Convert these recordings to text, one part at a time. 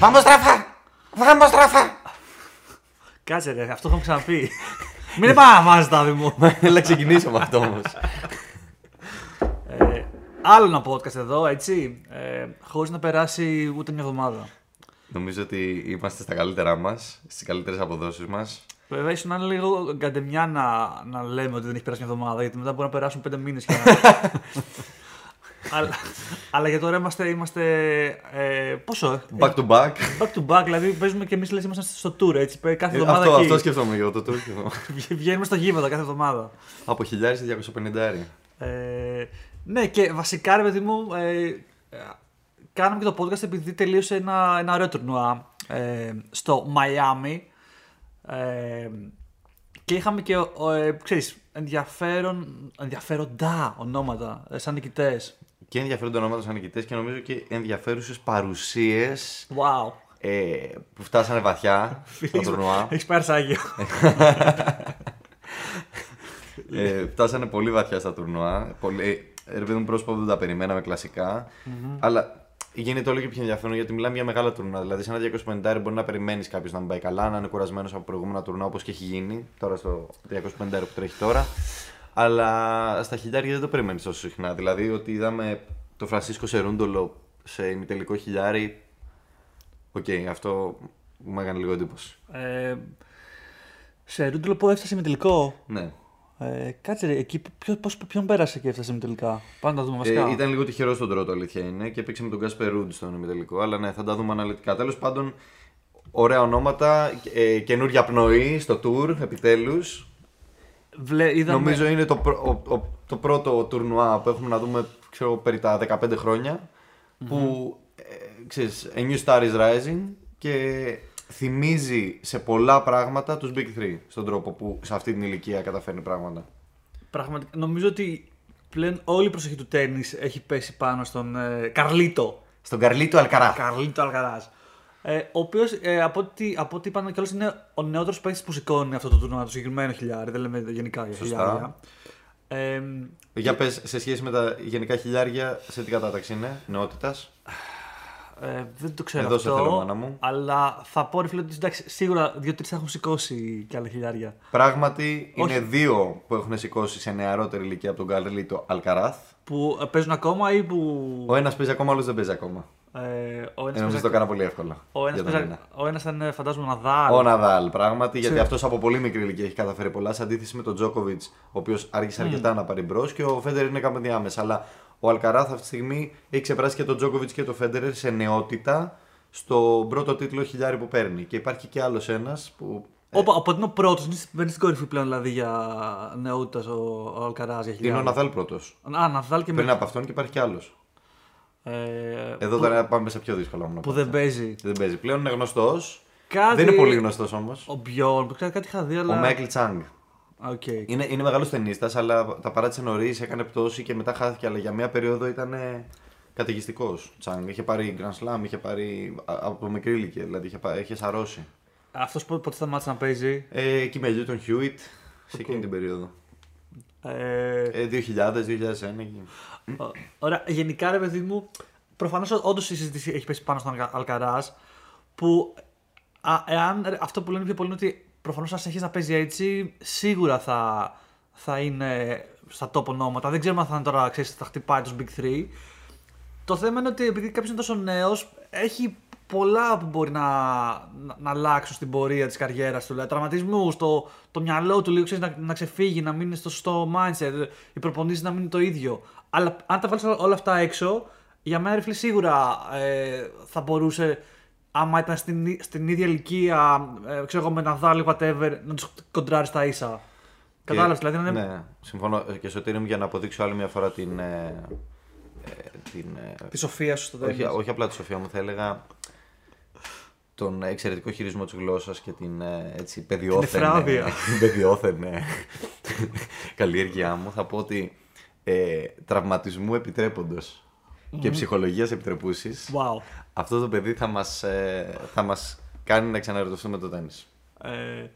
Πάμε στραφά! Πάμε στραφά! Κάτσε ρε, αυτό έχουμε ξαναπεί. Μην επαναλαμβάνεις τα μου. Έλα ξεκινήσω με αυτό όμως. Ε, άλλο ένα podcast εδώ, έτσι. Ε, Χωρίς να περάσει ούτε μια εβδομάδα. Νομίζω ότι είμαστε στα καλύτερά μας, στις καλύτερες αποδόσεις μας. Βέβαια, ίσως να είναι λίγο γκαντεμιά να, να λέμε ότι δεν έχει περάσει μια εβδομάδα, γιατί μετά μπορεί να περάσουν πέντε μήνες. αλλά, αλλά για τώρα είμαστε. είμαστε ε, πόσο, ε, Back to back. back to back, δηλαδή παίζουμε και εμείς λες είμαστε στο tour. Έτσι, κάθε εβδομάδα αυτό, εκεί. αυτό σκέφτομαι εγώ. Το, το, Βγαίνουμε στο γήπεδο κάθε εβδομάδα. Από χιλιάρις σε 250 άρι. Ε, ναι, και βασικά ρε παιδί μου, ε, ε, κάναμε και το podcast επειδή τελείωσε ένα, ένα ωραίο τουρνουά ε, στο Μαϊάμι. Ε, και είχαμε και, ε, ξέρεις, ενδιαφέρον, ενδιαφέροντα ονόματα ε, σαν νικητές. Και ενδιαφέροντα ονόματα σαν νικητές και νομίζω και ενδιαφέρουσες παρουσίες Wow. ε, που φτάσανε βαθιά στο τουρνουά. Έχεις πάρει σάγιο. ε, φτάσανε πολύ βαθιά στα τουρνουά. Πολύ, ε, ρε παιδί μου πρόσωπα που δεν τα περιμέναμε κλασικά. Αλλά γίνεται όλο και πιο ενδιαφέρον γιατί μιλάμε για μεγάλα τουρνουά. Δηλαδή, σε ένα 250 μπορεί να περιμένεις κάποιος να μην πάει καλά, να είναι κουρασμένος από προηγούμενα τουρνουά όπως και έχει γίνει τώρα στο 250 που τρέχει τώρα. Αλλά στα χιλιάρια δεν το περιμένεις τόσο συχνά. Δηλαδή, ότι είδαμε το Φρανσίσκο Σερούντολο σε ημιτελικό χιλιάρι. Οκ, αυτό μου έκανε λίγο εντύπωση. ε, Σερούντολο που έφτασε ημιτελικό. Ναι. Ε, κάτσε ρε, εκεί ποιο, πώς, ποιον πέρασε και έφτασε ημιτελικά. Πάμε να τα δούμε βασικά. Ε, ήταν λίγο τυχερός στον τρόπο, αλήθεια είναι, και έπαιξε με τον Κάσπερ Ρούντ στον ημιτελικό. Αλλά ναι, θα τα δούμε αναλυτικά. Τέλος πάντων, ωραία ονόματα, ε, καινούρια πνοή στο tour επιτέλους. Βλέ, είδαμε... Νομίζω είναι το, πρω- ο- ο- το πρώτο τουρνουά που έχουμε να δούμε ξέρω, περί τα 15 χρονια Που ε, ξέρεις, a new star is rising και θυμίζει σε πολλά πράγματα τους Big 3 στον τρόπο που σε αυτή την ηλικία καταφέρνει πράγματα. Πραγματικά, νομίζω ότι πλέον όλη η προσοχή του τέννη έχει πέσει πάνω στον ε, Καρλίτο. Στον Καρλίτο Αλκαράς. Καρλίτο Αλγαρά. Ε, ο οποίος ε, από, ό,τι, από ό,τι είπαν κιόλας είναι ο νεότερος παίκτης που σηκώνει αυτό το τουρνουά, το συγκεκριμένο χιλιάρι. Δεν λέμε γενικά για Σωστά. χιλιάρια. Ε, Για πες, σε σχέση με τα γενικά χιλιάρια, σε τι κατάταξη είναι, νεότητας; ε, δεν το ξέρω Εδώ σε αυτό. θέλω, μάνα μου. Αλλά θα πω ρε φίλε ότι εντάξει, σίγουρα δύο-τρεις θα έχουν σηκώσει κι άλλα χιλιάρια. Πράγματι, Όχι. είναι δύο που έχουν σηκώσει σε νεαρότερη ηλικία από τον Καρλίτο Αλκαράθ. Που ε, παίζουν ακόμα ή που. Ο ένας παίζει ακόμα, ο άλλος δεν παίζει ακόμα. Ε, ο ένας Ε, νομίζω παίζει- το έκανα πολύ εύκολα. Ο ένας, για τον παίζει- ένα. ο ένας ήταν ε, φαντάζομαι Ναδάλ. Ο Ναδάλ, πράγματι, γιατί Ξέρω. αυτός από πολύ μικρή ηλικία έχει καταφέρει πολλά. Σε αντίθεση με τον Τζόκοβιτς, ο οποίος άργησε αρκετά να πάρει μπρος και ο Φέντερ είναι κάπου διάμεσα. Αλλά ο Αλκαράθ αυτή τη στιγμή έχει ξεπεράσει και τον Τζόκοβιτς και τον Φέντερ σε νεότητα στο πρώτο τίτλο χιλιάρι που παίρνει. Και υπάρχει και άλλος ένας που. ε, Όπα, οπότε είναι ο πρώτος, δεν είναι στην κορυφή πλέον δηλαδή για νεότητας ο, ο Αλκαράς για είναι ο χιλιάδε. Ναδάλ πρώτος. Α, Ναδάλ και Πριν με. από αυτόν και υπάρχει κι άλλος. Ε, Εδώ που, τώρα πάμε σε πιο δύσκολα ονόματα. που δεν παίζει. Δεν παίζει. Πλέον είναι γνωστός. Κάτι... Δεν είναι πολύ γνωστός όμως. Ο Μπιόρν, που ξέρω κάτι είχα δει, Ο αλλά. Μάικλ Τσάνγκ. Α, οκ. Είναι, είναι μεγάλος τενίστας, αλλά τα παράτησε νωρίς, έκανε πτώση και μετά χάθηκε. Αλλά για μια περίοδο ήταν καταιγιστικός. Τσάνγκ. Είχε πάρει Grand Slam, είχε πάρει α- από μικρή ηλικία, δηλαδή είχε, πα- είχε σαρώσει. Αυτός πότε σταμάτησε να παίζει; Ε, εκεί με Λέιτον Χιούιτ σε εκείνη την περίοδο. Ε, Ε, 2000-2001. Εκεί. Ω- Ωραία, γενικά ρε παιδί μου, προφανώς όντως η συζήτηση έχει πέσει πάνω στον Αλκαράς. Που α, εάν, ρε, αυτό που λένε πιο πολύ είναι ότι προφανώς αν έχει να παίζει έτσι, σίγουρα θα, θα είναι στα top ονόματα. Δεν ξέρουμε αν θα είναι τώρα, ξέρεις, θα χτυπάει τους Big 3. Το θέμα είναι ότι επειδή κάποιος είναι τόσο νέος, έχει πολλά που μπορεί να, να, να αλλάξουν στην πορεία της καριέρας του. Δηλαδή, τραυματισμούς, το, το μυαλό του λίγο ξέρεις, να, να ξεφύγει, να μην είναι στο σωστό mindset, οι προπονήσεις να μην είναι το ίδιο. Αλλά αν τα βάλεις όλα αυτά έξω, για μένα ρε φίλε, σίγουρα ε, θα μπορούσε, άμα ήταν στην, ί- στην ίδια ηλικία, ε, ξέρω εγώ με Ναδάλ ή whatever, να τους κοντράρεις στα ίσα. Κατάλαβες, δηλαδή να είναι. Ναι, συμφωνώ. Ε, Και σωτήρι μου για να αποδείξω άλλη μια φορά την. Ε, ε, την ε, Τη σοφία σου στο όχι, τέλο. όχι απλά τη σοφία μου, θα έλεγα τον εξαιρετικό χειρισμό της γλώσσας και την ε, έτσι, παιδιόθεν, εφράδια. την παιδιόθεν ε, καλλιέργειά μου. Θα πω ότι ε, τραυματισμού επιτρέποντος και ψυχολογίας επιτρεπούσης Wow. αυτό το παιδί θα μας, ε, θα μας κάνει να ξαναρωτηθούμε το τέννις. Ε,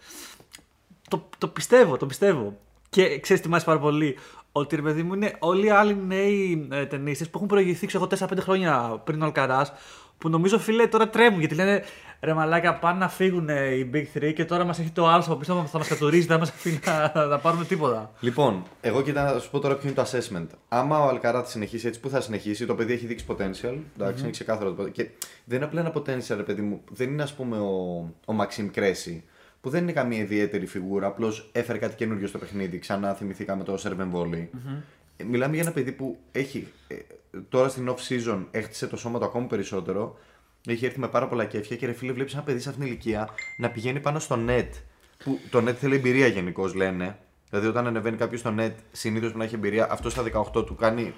το, το πιστεύω, το πιστεύω. Και ξέρεις τι μου άρεσε πάρα πολύ. Ότι ρε παιδί μου είναι όλοι οι άλλοι νέοι ε, ταινίστες που έχουν προηγηθεί ξέρω, εγώ 4-5 χρόνια πριν ο Αλκαράς που νομίζω φίλε τώρα τρέμουν γιατί λένε ρε μαλάκα πάνε να φύγουν ε, οι Big 3 και τώρα μας έχει το άλλο από πίσω θα μας κατουρίζει, δεν μας αφήνει να, να πάρουμε τίποτα. Λοιπόν, εγώ κοιτά να σου πω τώρα ποιο είναι το assessment. Άμα ο Αλκαρά συνεχίσει έτσι, πού θα συνεχίσει, το παιδί έχει δείξει potential. Εντάξει, είναι ξεκάθαρο το Και δεν είναι απλά ένα potential, ρε παιδί μου. Δεν είναι ας πούμε ο, ο Μαξίμ Κρέση, που δεν είναι καμία ιδιαίτερη φιγούρα, απλώς έφερε κάτι καινούριο στο παιχνίδι. Ξανά θυμηθήκαμε το Serven Volley. Ε, Μιλάμε για ένα παιδί που έχει ε, τώρα στην off season έχτισε το σώμα του ακόμη περισσότερο. Έχει έρθει με πάρα πολλά κέφια και ρε φίλε, βλέπεις ένα παιδί σε αυτήν την ηλικία να πηγαίνει πάνω στο net. Που το net θέλει εμπειρία γενικώς λένε. Δηλαδή, όταν ανεβαίνει κάποιος στο net, συνήθως που να έχει εμπειρία, αυτό στα 18 του κάνει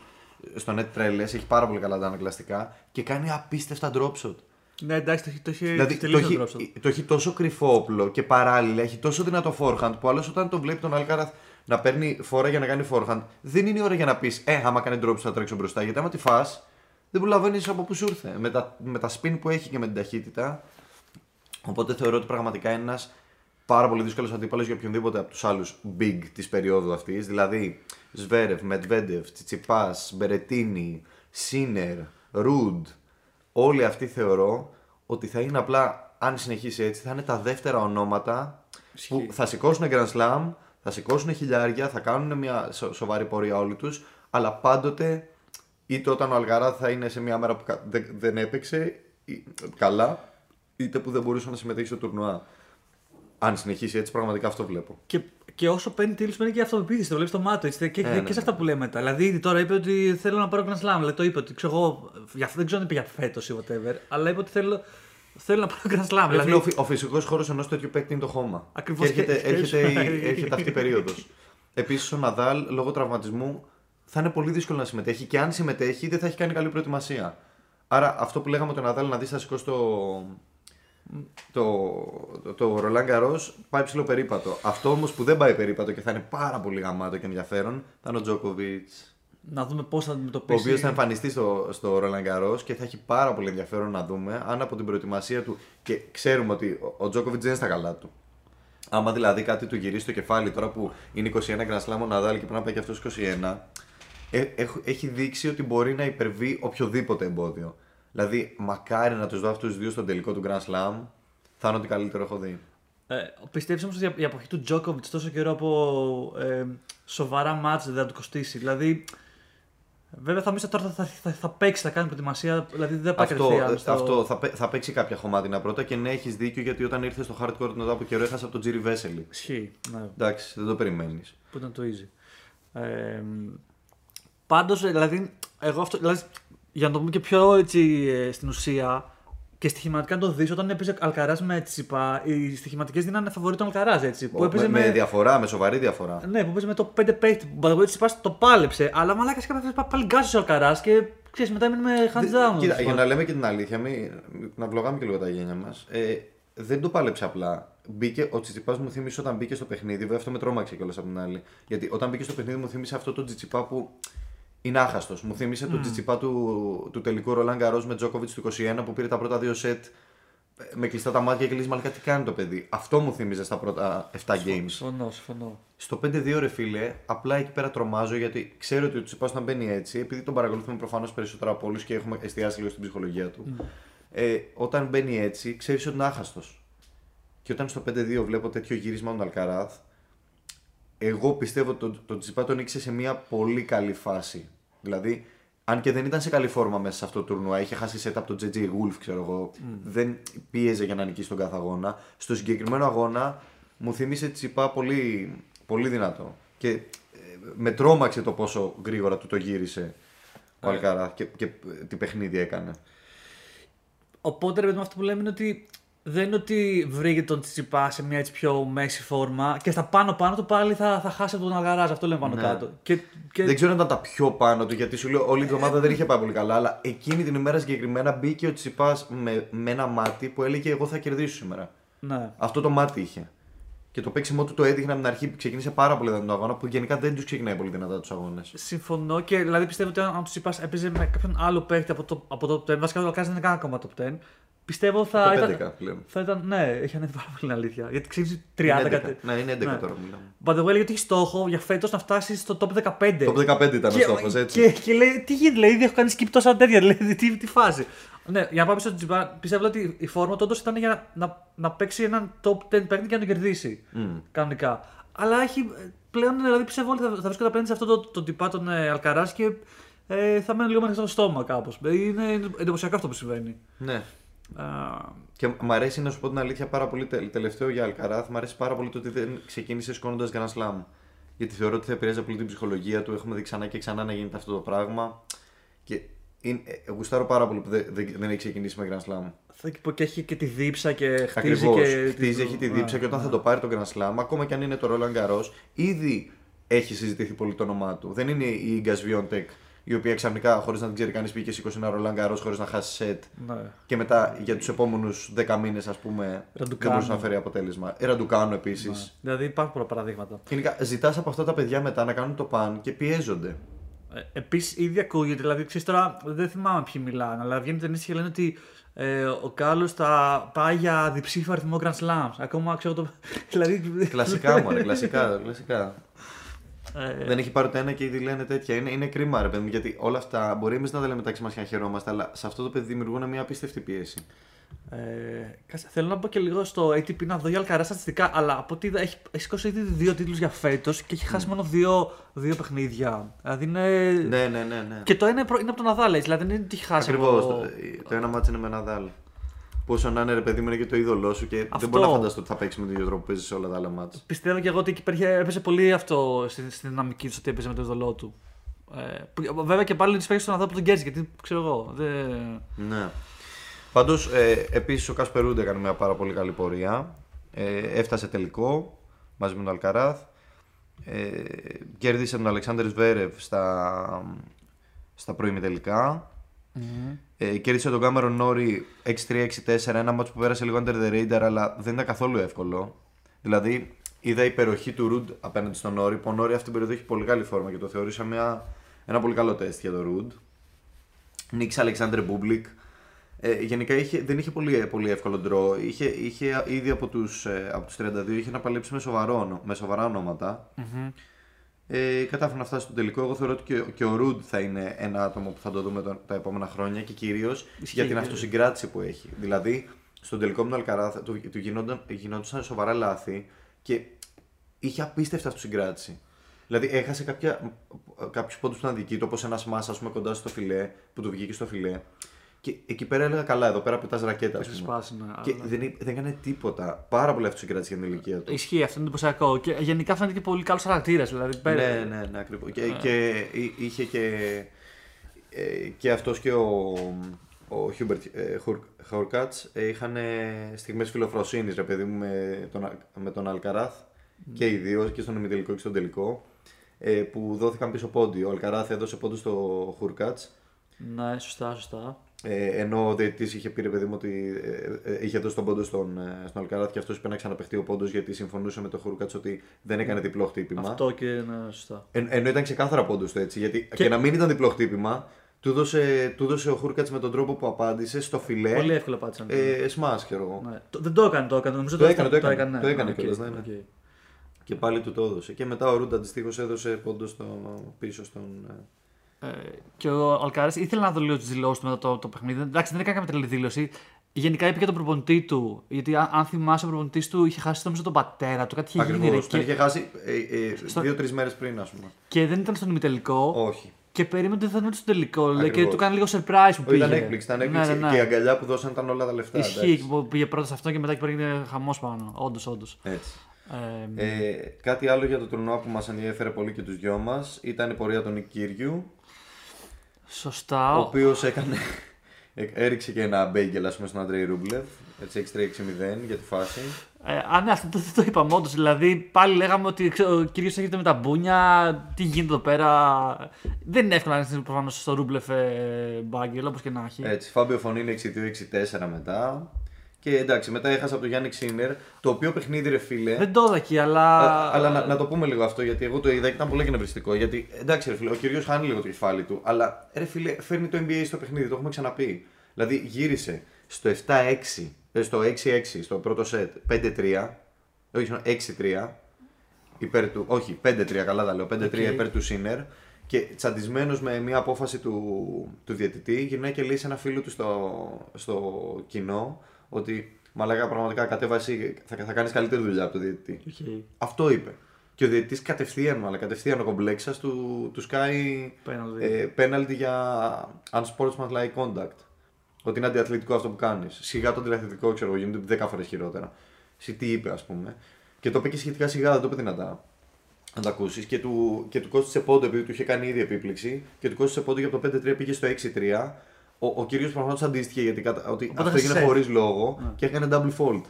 στο net τρέλε, έχει πάρα πολύ καλά τα ανακλαστικά και κάνει απίστευτα drop shot. Ναι, εντάξει, το έχει, το έχει, Δηλαδή το τελείως έχει, το drop shot. το έχει τόσο κρυφό όπλο και παράλληλα έχει τόσο δυνατό forehand που άλλος όταν τον βλέπει τον Αλκάραθ να παίρνει φορά για να κάνει forehand, δεν είναι η ώρα για να πεις Ε, άμα κάνει drop shot θα τρέξω μπροστά. Γιατί άμα τη φά, δεν προλαβαίνει από πού σου ήρθε. Με τα, με τα spin που έχει και με την ταχύτητα. Οπότε θεωρώ ότι πραγματικά είναι ένας πάρα πολύ δύσκολος αντίπαλος για οποιονδήποτε από τους άλλους big της περίοδου αυτής. Δηλαδή Σβέρευ, Μετβέντεφ, Τσιτσιπά, Μπερετίνη, Σίνερ, Ρουντ. Όλοι αυτοί θεωρώ ότι θα είναι απλά, αν συνεχίσει έτσι, θα είναι τα δεύτερα ονόματα που θα σηκώσουν Grand Slam, θα σηκώσουν χιλιάρια, θα κάνουν μια σο- σοβαρή πορεία όλοι τους, αλλά πάντοτε είτε όταν ο Αλγαρά θα είναι σε μια μέρα που κα- δεν, δεν έπαιξε ή- καλά, είτε που δεν μπορούσε να συμμετέχει στο τουρνουά. Αν συνεχίσει έτσι, πραγματικά αυτό βλέπω. Και, και όσο παίρνει τίτλου, παίρνει και αυτοπεποίθηση. Το βλέπεις στο μάτο. Έτσι, και, Ε, και ναι, σε ναι. αυτά που λέμε μετά. Δηλαδή, ήδη τώρα είπε ότι θέλω να πάρω Grand Slam. Δηλαδή, το είπε ότι ξέρω εγώ. Για, δεν ξέρω αν είπε για φέτος ή whatever. Αλλά είπε ότι θέλω, θέλω να πάρω Grand Slam. Δηλαδή, Δηλαδή, ο, φυ- ο φυσικός χώρος ενός τέτοιου παίκτη είναι το χώμα. Ακριβώς. Και έρχεται, Και- έρχεται, και- η- έρχεται αυτή η περίοδος. Επίσης, ο Ναδάλ λόγω τραυματισμού θα είναι πολύ δύσκολο να συμμετέχει και αν συμμετέχει δεν θα έχει κάνει καλή προετοιμασία. Άρα, αυτό που λέγαμε τον Ναδάλ να δεις θα σηκώσει το. Το, το, το Roland Garros πάει ψηλό περίπατο. Αυτό όμως που δεν πάει περίπατο και θα είναι πάρα πολύ γαμάτο και ενδιαφέρον θα είναι ο Τζόκοβιτ. να δούμε πώς θα Ο αντιμετωπίσει. οποίος θα εμφανιστεί στο, στο Roland Garros και θα έχει πάρα πολύ ενδιαφέρον να δούμε αν από την προετοιμασία του. και ξέρουμε ότι ο- ο Τζόκοβιτ δεν είναι στα καλά του. Άμα δηλαδή κάτι του γυρίσει στο κεφάλι τώρα που είναι 21 Grand Slam ο Ναδάλ και πρέπει να πάει και αυτός 21, ε, έχ- έχει δείξει ότι μπορεί να υπερβεί οποιοδήποτε εμπόδιο. Δηλαδή, μακάρι να τους δω αυτούς τους δύο στον τελικό του Grand Slam, θα είναι ό,τι καλύτερο έχω δει. Ε, Πιστεύεις όμως ότι η αποχή του Τζόκοβιτ τόσο καιρό από ε, σοβαρά μάτς δεν θα του κοστίσει. Δηλαδή, βέβαια θα μisa τώρα θα, θα, θα, θα παίξει, θα κάνει προετοιμασία. Δηλαδή δεν θα πάει Αυτό, κατευθείαν ε, στο- αυτό θα, παί- θα παίξει κάποια χωμάτινα πρώτα και ναι, έχεις δίκιο γιατί όταν ήρθε στο hardcore μετά από καιρό έχασε από τον Τζίρι Βέσελη. Ισχύει. Ναι. Εντάξει, δεν το περιμένεις. που ήταν το easy. Ε, Πάντως, δηλαδή, εγώ αυτό. Δηλαδή, για να το πούμε και πιο έτσι ε, στην ουσία και στοιχηματικά να το δεις, όταν έπαιζε Αλκαράς με Τσιπά, οι στοιχηματικές δίνανε φαβορή τον Αλκαράς έτσι. Που έπαιζε με, με διαφορά, με σοβαρή διαφορά. Ναι, που έπαιζε με το 5 παίχτη. Που ο Τσιπά το πάλεψε, αλλά μαλάκα σε κάποια φάση πάλι γκάζει ο Αλκαράς και ξέρεις, μετά έμεινε με hands down. Κοίτα, ο για να Τσιπάς. λέμε και την αλήθεια, μη, να βλογάμε και λίγο τα γένια μας. Ε, δεν το πάλεψε απλά. Μπήκε, ο Τσιτσιπάς μου θύμισε όταν μπήκε στο παιχνίδι, βέβαια αυτό με τρόμαξε κιόλας από την άλλη. Γιατί όταν μπήκε στο παιχνίδι μου θύμισε αυτό το Τσιτσιπά που είναι άχαστος. Μου θύμισε το Τσιτσιπά του, του τελικού Ρολάν Γκαρό με Τζόκοβιτς του 21 που πήρε τα πρώτα δύο σετ ε, με κλειστά τα μάτια και λέει Μαλάκα τι κάνει το παιδί; Αυτό μου θύμιζε στα πρώτα 7 games. Συμφωνώ, συμφωνώ. Στο 5-2 ρε φίλε, απλά εκεί πέρα τρομάζω γιατί ξέρω ότι ο Τσιπάς όταν μπαίνει έτσι, επειδή τον παρακολουθούμε προφανώς περισσότερο από όλους και έχουμε εστιάσει λίγο στην ψυχολογία του. Ε, όταν μπαίνει έτσι, ξέρεις ότι είναι άχαστος. Και όταν στο 5-2 βλέπω τέτοιο γύρισμα με τον Αλκαράθ, εγώ πιστεύω ότι τον, τον Τσιπά τον ήξερε σε μια πολύ καλή φάση. Δηλαδή, αν και δεν ήταν σε καλή φόρμα μέσα σε αυτό το τουρνουά, είχε χάσει set από τον JJ Wolf, ξέρω εγώ, δεν πίεζε για να νικήσει τον κάθε αγώνα. Στο συγκεκριμένο αγώνα μου θύμισε Τσιπά πολύ, πολύ δυνατό. Και ε, με τρόμαξε το πόσο γρήγορα του το γύρισε ο Αλκαράθ και, και ε, τι παιχνίδι έκανε. Οπότε ρε παιδί μου, αυτό που λέμε είναι ότι δεν είναι ότι βρήκε τον Τσιπά σε μια έτσι πιο μέση φόρμα και στα πάνω πάνω του πάλι θα, θα χάσει από τον Αλγαράζ. Αυτό λέμε πάνω Ναι. κάτω. Και, και... Δεν ξέρω αν ήταν τα πιο πάνω του, γιατί σου λέω όλη η εβδομάδα δεν είχε πάει πολύ καλά. Αλλά εκείνη την ημέρα συγκεκριμένα μπήκε ο Τσιπά με, με ένα μάτι που έλεγε: Εγώ θα κερδίσω σήμερα. Ναι. Αυτό το μάτι είχε. Και το παίξιμό του το έδειχνε από την αρχή. Ξεκίνησε πάρα πολύ δυνατό αγώνα που γενικά δεν τους ξεκινάει πολύ δυνατά τους αγώνες. Συμφωνώ και δηλαδή πιστεύω ότι αν ο Τσιπά έπαιζε με κάποιον άλλο παίχτη από το, από το top 10, βασικά ο Αλκάρας δεν είναι καν ακόμα top 10, πιστεύω θα Το ήταν. 11 πλέον. Θα ήταν, ναι, έχει ανέβει πάρα πολύ αλήθεια. Γιατί ξεκίνησε 30 Είναι 11. κάτι. Ναι, είναι 11 Ναι. τώρα που μιλάμε. By the way, λέει ότι έχει στόχο για φέτος να φτάσεις στο top 15. Το 15 ήταν ο και, στόχος, έτσι. Και, και λέει, τι γίνεται, λέει, ήδη έχω κάνει skip τόσα τέτοια, δηλαδή, τι, τι φάση. Ναι, για να πάμε στο Τζιμπάν, πιστεύω ότι η φόρμα του όντως ήταν για να, να, να παίξει έναν top 10 παίκτη και να τον κερδίσει. Μμ. Κανονικά. Αλλά έχει ε, πλέον, δηλαδή πιστεύω ότι θα, θα βρίσκεται απέναντι σε αυτό το, το τυπά τον ε, Αλκαράς και ε, θα μένει λίγο με ανοιχτό στόμα κάπως. Είναι, είναι εντυπωσιακό αυτό που συμβαίνει. Ναι. Α, Και μ' αρέσει να σου πω την αλήθεια πάρα πολύ τε- τελευταίο για Αλκαράθ. Μ' αρέσει πάρα πολύ το ότι δεν ξεκίνησε σκόνοντας Grand Slam. Γιατί θεωρώ ότι θα επηρέαζε πολύ την ψυχολογία του. Έχουμε δει ξανά και ξανά να γίνεται αυτό το πράγμα. Και είναι, ε, γουστάρω πάρα πολύ που δεν, δεν, δεν έχει ξεκινήσει με Grand Slam. θα πω και έχει και τη δίψα και χτίζει Ακριβώς. και. Χτίζει, έχει τη δίψα Ναι, και όταν ναι. θα το πάρει το Grand Slam, ακόμα και αν είναι το Roland Garros, ήδη έχει συζητηθεί πολύ το όνομά του. Δεν είναι η Iga Swiatek, η οποία ξαφνικά χωρίς να την ξέρει κανείς πήγε και σήκωσε ένα Roland Garros χωρίς να χάσει σετ. Ναι. Και μετά για τους επόμενους 10 μήνες, ας πούμε, δεν Ραντουκάνου. μπορούσε να φέρει αποτέλεσμα. Ε, Ραντουκάνου επίσης. Ναι. Δηλαδή υπάρχουν πολλά παραδείγματα. Γενικά, ζητάς από αυτά τα παιδιά μετά να κάνουν το παν και πιέζονται. Ε, Επίσης, ήδη ακούγεται, δηλαδή ξέρεις τώρα, δεν θυμάμαι ποιοι μιλάνε, αλλά βγαίνουν ταινίε και λένε ότι ε, ο Κάλλος θα πάει για διψήφιο αριθμό Grand Slams. Ακόμα ξέρω το. δηλαδή. κλασικά μου, κλασικά. κλασικά. Ε, Δεν έχει πάρει το ένα και ήδη λένε τέτοια. Είναι, είναι κρίμα, ρε παιδί μου, γιατί όλα αυτά μπορεί εμείς να τα λέμε μεταξύ μας και να χαιρόμαστε, αλλά σε αυτό το παιδί δημιουργούν μια απίστευτη πίεση. Ε, κάτσε, θέλω να πω και λίγο στο ATP να δω για Αλκαρά στατιστικά, αλλά από ό,τι είδα έχει, έχει σηκώσει ήδη δύο τίτλους για φέτος και έχει χάσει μόνο δύο, δύο παιχνίδια. Δηλαδή είναι. Ναι, ναι, ναι. ναι. Και το ένα είναι προ- είναι από τον Ναδάλ, έτσι, δηλαδή δεν είναι ότι έχει χάσει. Ακριβώς. από- Το, το ένα μάτσο είναι με ένα δάλ. Πόσο να είναι ρε παιδί μου είναι και το είδωλό σου και Αυτό. δεν μπορώ να φανταστώ ότι θα παίξει με τον ίδιο τρόπο που παίζεις σε όλα τα άλλα μάτσα. Πιστεύω και εγώ ότι εκεί υπήρχε, έπαιζε πολύ αυτό στη, στη δυναμική του ότι έπαιζε με το ειδωλό του. Ε, που- βέβαια και πάλι τη παίξεις στον Ναδάλ που τον κέρδισε, γιατί ξέρω εγώ. Δεν... Ναι. Πάντως, ε, επίσης ο Κασπερούντε έκανε μια πάρα πολύ καλή πορεία. Ε, έφτασε τελικό μαζί με τον Αλκαράθ. Ε, κέρδισε τον Αλεξάνδρ Σβέρευ στα, στα προημιτελικά. Ε, κέρδισε τον Κάμερον Νόρι 6-3-6-4, ένα μάτσο που πέρασε λίγο under the radar, αλλά δεν ήταν καθόλου εύκολο. Δηλαδή, είδα υπεροχή του Ρουντ απέναντι στον Νόρι, που ο Νόρι αυτή την περίοδο έχει πολύ καλή φόρμα και το θεωρήσα μια, ένα πολύ καλό τεστ για τον Ρουντ. Νίκησε Αλεξάντερ Μπούμπλικ. Ε, γενικά είχε, δεν είχε πολύ, πολύ εύκολο draw. Είχε, είχε ήδη από τους, ε, από τους 32 είχε να παλέψει με, σοβαρό, ονο- με σοβαρά ονόματα. Ε, κατάφερε να φτάσει στο τελικό. Εγώ θεωρώ ότι και, και ο Ρουντ θα είναι ένα άτομο που θα το δούμε τον- τα επόμενα χρόνια και κυρίως για την και- αυτοσυγκράτηση που έχει. Δηλαδή, στον τελικό με τον Αλκαράθ του, του γινόνταν, γινόντουσαν σοβαρά λάθη και είχε απίστευτη αυτοσυγκράτηση. Δηλαδή, έχασε κάποιους πόντους που ήταν δικοί του, όπως ένας μάσα πούμε, κοντά στο φιλέ, που του βγήκε στο φιλέ. Και εκεί πέρα έλεγα καλά, εδώ πέρα πετάς ρακέτα. ας Έχει πούμε. σπάσει, ναι, Και αλλά- δεν, εί- δεν έκανε τίποτα. Πάρα πολύ αυτοσυγκράτηση για την ηλικία του. Ισχύει, αυτό είναι εντυπωσιακό. Και γενικά φαίνεται και πολύ καλός χαρακτήρας. Δηλαδή, πέρα- Ναι, ναι, ναι, ακριβώς. Και, και εί- είχε και, ε, και αυτός και ο, ο Χιούμπερτ ε, Χουρ- Χουρκάτς ε, είχαν στιγμές φιλοφροσύνης, ρε παιδί μου, με τον, Α- με τον Αλκαράθ και οι δύο, και στον ημιτελικό και στον τελικό, ε, που δόθηκαν πίσω πόντοι. Ο Αλκαράθ έδωσε πόντο στο Χουρκάτς, Ναι, σωστά, σωστά. Ε, ενώ ο διαιτητής είχε πει ρε παιδί μου ότι ε, ε, είχε δώσει τον πόντο στον, ε, στον Αλκαράθ και αυτός είπε να ξαναπαιχτεί ο πόντος γιατί συμφωνούσε με τον Χουρκάτς ότι δεν έκανε διπλό χτύπημα. Αυτό και ναι, σωστά. Εν, ενώ ήταν ξεκάθαρα πόντος το έτσι. Γιατί και... να μην ήταν διπλό χτύπημα, του δώσε, του δώσε ο Χούρκατς με τον τρόπο που απάντησε στο φιλέ. Πολύ εύκολα πάτησαν. Ε, smash, ξέρω εγώ. Ναι. Το- δεν το έκανε, το έκανε. Νομίζω Το έκανε, το έκανε. ναι. Το έκανε Α, οκ, κιόλας, ναι, ναι. οκ. Και πάλι του το έδωσε. Και μετά ο Ρούντ αντιστοίχως έδωσε πόντο στο, πίσω στον. Ε, Ε, και ο Αλκαράθ ήθελα να δω λίγο τις δηλώσεις του μετά το, το παιχνίδι. Εντάξει, δεν έκανε καμία τρελή δήλωση. Γενικά είπε και τον προπονητή του. Γιατί αν, αν θυμάσαι, ο προπονητής του είχε χάσει νομίζω τον πατέρα του. Κάτι είχε γίνει. ρε, Ακριβώς. Τον και, είχε χάσει ε, ε, Στο- δύο-τρεις μέρες πριν, ας πούμε. και δεν ήταν στον ημιτελικό. Όχι. Και περίμενε ότι θα είναι στο τελικό. λέει, και Ακριβώς. του κάνει λίγο surprise που Όχι, πήγε. ήταν έκπληξη. Ήταν έκπληξη. Ναι, ναι, ναι. Και η αγκαλιά που δώσαν ήταν όλα τα λεφτά. Ισχύει εντάξει. που πήγε πρώτα σε αυτό και μετά και πήγε χαμός πάνω. Όντως, όντως. Έτσι. Ε, Ε, κάτι άλλο για το τουρνουά που μας ενδιέφερε πολύ και τους δυο μας ήταν η πορεία του Νικ Κύργιου. Σωστά. Ο οποίος έκανε. ε, έριξε και ένα bagel, ας πούμε, στον Αντρέι Ρούμπλεφ. Έτσι 6-3-6-0 για τη φάση. Ε, α, ναι, αυτό δεν το είπαμε όντως. Δηλαδή, πάλι λέγαμε ότι ξέρω, ο Κύργιος έρχεται με τα μπούνια. Τι γίνεται εδώ πέρα; Δεν είναι εύκολο να είναι προφανώς στο Ρούμπλεφ ε, bagel, όπως και να έχει. Έτσι, Φάμπιο Φονίνι 6-2-6-4 μετά. Και εντάξει, μετά έχασε από τον Γιάννικ Σίνερ, το οποίο παιχνίδι ρε φίλε. Δεν το είδα εκεί, αλλά. Α, αλλά να, να το πούμε λίγο αυτό, γιατί εγώ το είδα και ήταν πολύ εκνευριστικό. Γιατί εντάξει, ρε φίλε, ο Κύργιος χάνει λίγο το κεφάλι του, αλλά ρε φίλε, φέρνει το NBA στο παιχνίδι, το έχουμε ξαναπεί. Δηλαδή γύρισε στο 7-6, ε, στο 6-6, στο πρώτο σετ, 5-3, όχι, συγγνώμη, 6-3, υπέρ του, όχι, 5-3, καλά τα λέω, 5-3 Οκ. υπέρ του Σίνερ. Και τσαντισμένος με μια απόφαση του, του διαιτητή, γυρνάει και λέει σε ένα φίλο του στο, στο κοινό ότι Μαλάκα, πραγματικά κατέβαση θα, θα κάνεις καλύτερη δουλειά από το διαιτητή. Okay. Αυτό είπε. Και ο διαιτητής κατευθείαν, μάλλον κατευθείαν ο κομπλέξας του, του σκάει πέναλτι ε, για unsportsmanlike conduct. Ότι είναι αντιαθλητικό αυτό που κάνεις. Σιγά το αντιαθλητικό, ξέρω εγώ, γίνεται 10 φορές χειρότερα. Σι τι είπε, ας πούμε. Και το είπε και σχετικά σιγά, δεν το είπε δυνατά. Να το ακούσεις. Και του, και του κόστησε πόντο επειδή του είχε κάνει ήδη επίπληξη. Και του κόστησε πόντο για το 5-3 πήγε στο 6-3 ο, ο κύριος προφανώς αντίστοιχε γιατί κατα... ότι Οπότε αυτό έγινε χωρίς λόγο yeah. και έκανε double fault.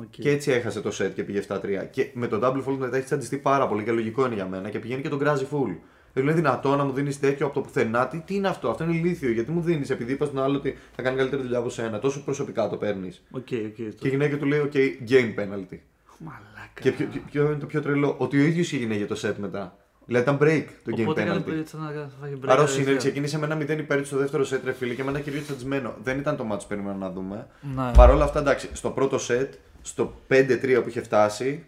Okay. Και έτσι έχασε το set και πήγε 7-3. Και με το double fault μετά έχεις τσαντιστεί πάρα πολύ και λογικό είναι για μένα και πηγαίνει και τον κράζει full. Δεν είναι δυνατό να μου δίνεις τέτοιο από το πουθενά. Τι, τι είναι αυτό, αυτό είναι ηλίθιο. Γιατί μου δίνεις, επειδή είπα στον άλλο ότι θα κάνει καλύτερη δουλειά από σένα. Τόσο προσωπικά το παίρνεις. Okay, okay, και η γυναίκα του λέει: OK, game penalty. Μαλάκα. Και ποιο, ποιο είναι το πιο τρελό, ότι ο ίδιος έγινε για το set μετά. Δηλαδή ήταν break το game Οπότε penalty. Άρα ο Σίνερ ξεκίνησε με ένα 0 υπέρ στο δεύτερο set, ρε φίλε, και με ένα κυρίω τσαντισμένο. Δεν ήταν το match που περιμέναμε να δούμε. Ναι. Παρ' όλα αυτά, εντάξει, στο πρώτο set, στο 5-3 που είχε φτάσει,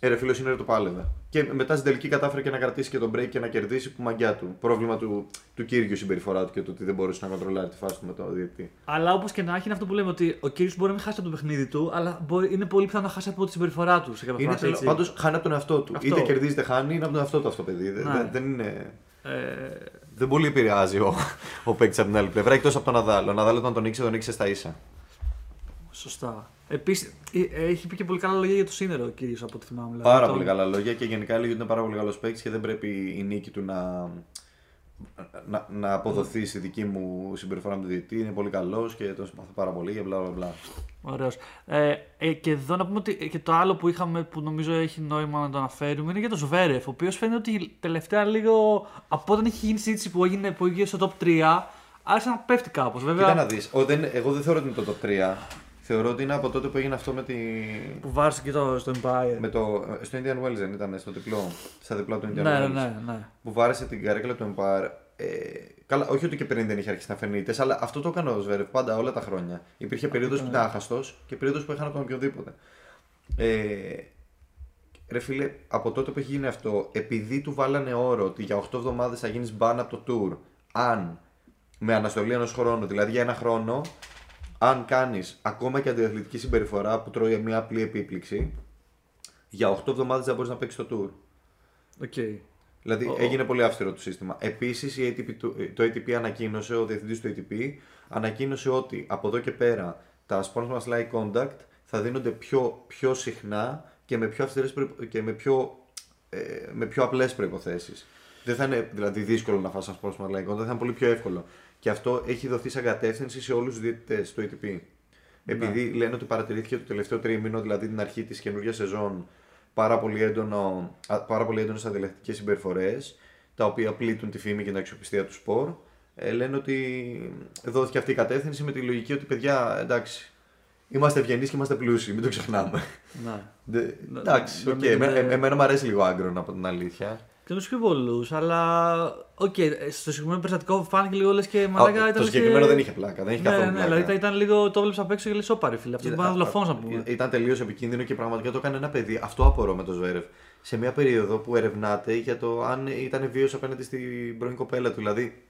ε, ρε φίλο είναι το πάλευε. Και μετά στην τελική κατάφερε και να κρατήσει και τον break και να κερδίσει που μαγκιά του. Πρόβλημα του, του κύριου συμπεριφορά του και το ότι δεν μπορούσε να κοντρολάρει τη φάση του με το διαιτητή. Αλλά όπως και να έχει, είναι αυτό που λέμε ότι ο κύριος μπορεί να μην χάσει από το παιχνίδι του, αλλά μπορεί, είναι πολύ πιθανό να χάσει από τη συμπεριφορά του. Σε είναι φάση, Πάντως χάνει από τον εαυτό του. Αυτό. Είτε κερδίζει είτε χάνει, είναι από τον εαυτό του αυτό παιδί. Ναι. Δεν, δεν είναι. Ε... Δεν πολύ επηρεάζει ο, ο παίκτης από την άλλη πλευρά εκτός από τον Αδάλ. Ο Αδάλ όταν τον ήξερε, τον ήξερε στα ίσα. Σωστά. Επίσης, ε, έχει πει και πολύ καλά λόγια για το Σίνερο ο κύριος από ό,τι θυμάμαι. Δηλαδή, πάρα πολύ καλά λόγια και γενικά λέει ότι είναι πάρα πολύ καλός παίκτης και δεν πρέπει η νίκη του να, να, να αποδοθεί στη δική μου συμπεριφορά με τον διαιτητή. Είναι πολύ καλός και τον συμπαθώ πάρα πολύ και μπλα μπλα. Ωραίος. Ε, ε, και εδώ να πούμε ότι και το άλλο που είχαμε που νομίζω έχει νόημα να το αναφέρουμε είναι για τον Σβέρεφ, ο οποίος φαίνεται ότι τελευταία λίγο από όταν έχει γίνει συζήτηση που έγινε, που έγινε στο top 3, άρχισε να πέφτει κάπως. Βέβαια... Κοίτα να δεις. Εγώ δεν θεωρώ ότι είναι το top 3. Θεωρώ ότι είναι από τότε που έγινε αυτό με τη. Που βάρσε και το, στο Empire. Με το, στο Indian Wells δεν ήταν, στο διπλό. Στα διπλά του Indian ναι, Wells. Ναι, ναι. Που βάρεσε την καρέκλα του Empire. Ε, καλά, όχι ότι και πριν δεν είχε αρχίσει να φαίνεται, αλλά αυτό το έκανε ο Σβέρεφ πάντα όλα τα χρόνια. Υπήρχε περίοδος που ήταν άχαστος και περίοδος που έχανε τον οποιοδήποτε. Ε, ρε φίλε, από τότε που έχει γίνει αυτό, επειδή του βάλανε όρο ότι για 8 εβδομάδες θα γίνεις ban από το tour, αν με αναστολή ενός χρόνου, δηλαδή για ένα χρόνο, αν κάνεις ακόμα και αντιαθλητική συμπεριφορά που τρώει μια απλή επίπληξη, για 8 εβδομάδες δεν μπορείς να παίξεις το tour. Okay. Δηλαδή oh, έγινε πολύ αυστηρό το σύστημα. Επίσης το ATP ανακοίνωσε, ο διευθυντής του ATP ανακοίνωσε ότι από εδώ και πέρα τα sponsors like conduct θα δίνονται πιο, πιο συχνά και με πιο, αυστηρές και με πιο, ε, με πιο απλές προϋποθέσεις. Δεν θα είναι δηλαδή δύσκολο να φας ένα sponsor like conduct, θα είναι πολύ πιο εύκολο. Και αυτό έχει δοθεί σαν κατεύθυνση σε όλους τους διαιτητές του ATP. Ναι. Επειδή λένε ότι παρατηρήθηκε το τελευταίο τρίμηνο, δηλαδή την αρχή της καινούργιας σεζόν, πάρα πολύ, έντονο, πάρα πολύ έντονες αντιαθλητικές συμπεριφορές, τα οποία πλήττουν τη φήμη και την αξιοπιστία του σπορ. Ε, λένε ότι δόθηκε αυτή η κατεύθυνση με τη λογική ότι παιδιά, εντάξει, είμαστε ευγενείς και είμαστε πλούσιοι, μην το ξεχνάμε. Ναι. εντάξει, okay. εμένα μου αρέσει λίγο aggro από την αλήθεια. Και τους πιο πολλούς, αλλά. OK, okay, στο συγκεκριμένο περιστατικό φάνηκε λίγο λες και μαλάκα. Oh, ήταν το συγκεκριμένο και... δεν είχε πλάκα. Δεν είχε ναι, καθόλου ναι, πλάκα. Δηλαδή ήταν λίγο. Το βλέπεις απ' έξω και λες όπαρη φίλε. Αυτό ήταν δολοφόνος να πούμε. Ήταν τελείως επικίνδυνο και πραγματικά το έκανε ένα παιδί. Αυτό απορώ με το Ζβέρεφ. Σε μια περίοδο που ερευνάται για το αν ήταν βίαιος απέναντι στην πρώην κοπέλα του. Δηλαδή.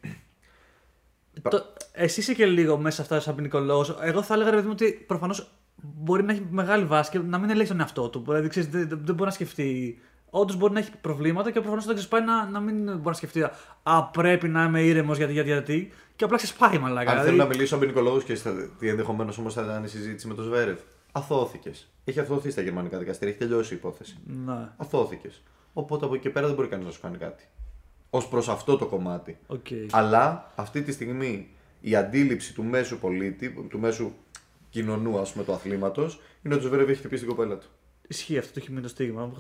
Το... Εσύ είσαι και λίγο μέσα σε αυτά σαν ποινικολόγος. Εγώ θα έλεγα ρε παιδί μου ότι προφανώς μπορεί να έχει μεγάλη βάση και να μην ελέγξει τον εαυτό του. Δηλαδή ξέρεις, δεν, δεν μπορεί να σκεφτεί όντως μπορεί να έχει προβλήματα και προφανώς όταν ξεσπάει να, να μην μπορεί να σκεφτεί Α, πρέπει να είμαι ήρεμος γιατί, γιατί, γιατί. Και απλά ξεσπάει μαλάκα. Αν δηλαδή... θέλω να μιλήσω σαν ποινικολόγο και τι ενδεχομένως όμως θα ήταν η συζήτηση με τον Σβέρεφ. Αθώθηκες. Έχει αθώθει στα γερμανικά δικαστήρια, έχει τελειώσει η υπόθεση. Ναι. Αθώθηκες. Οπότε από εκεί και πέρα δεν μπορεί κανείς να σου κάνει κάτι. Ω προς αυτό το κομμάτι. Okay. Αλλά αυτή τη στιγμή η αντίληψη του μέσου πολίτη, του μέσου κοινωνού ας πούμε του αθλήματος, είναι ότι ο Σβέρεφ έχει χτυπήσει την κοπέλα του. Ισχύει αυτό, το έχει μείνει το στίγμα.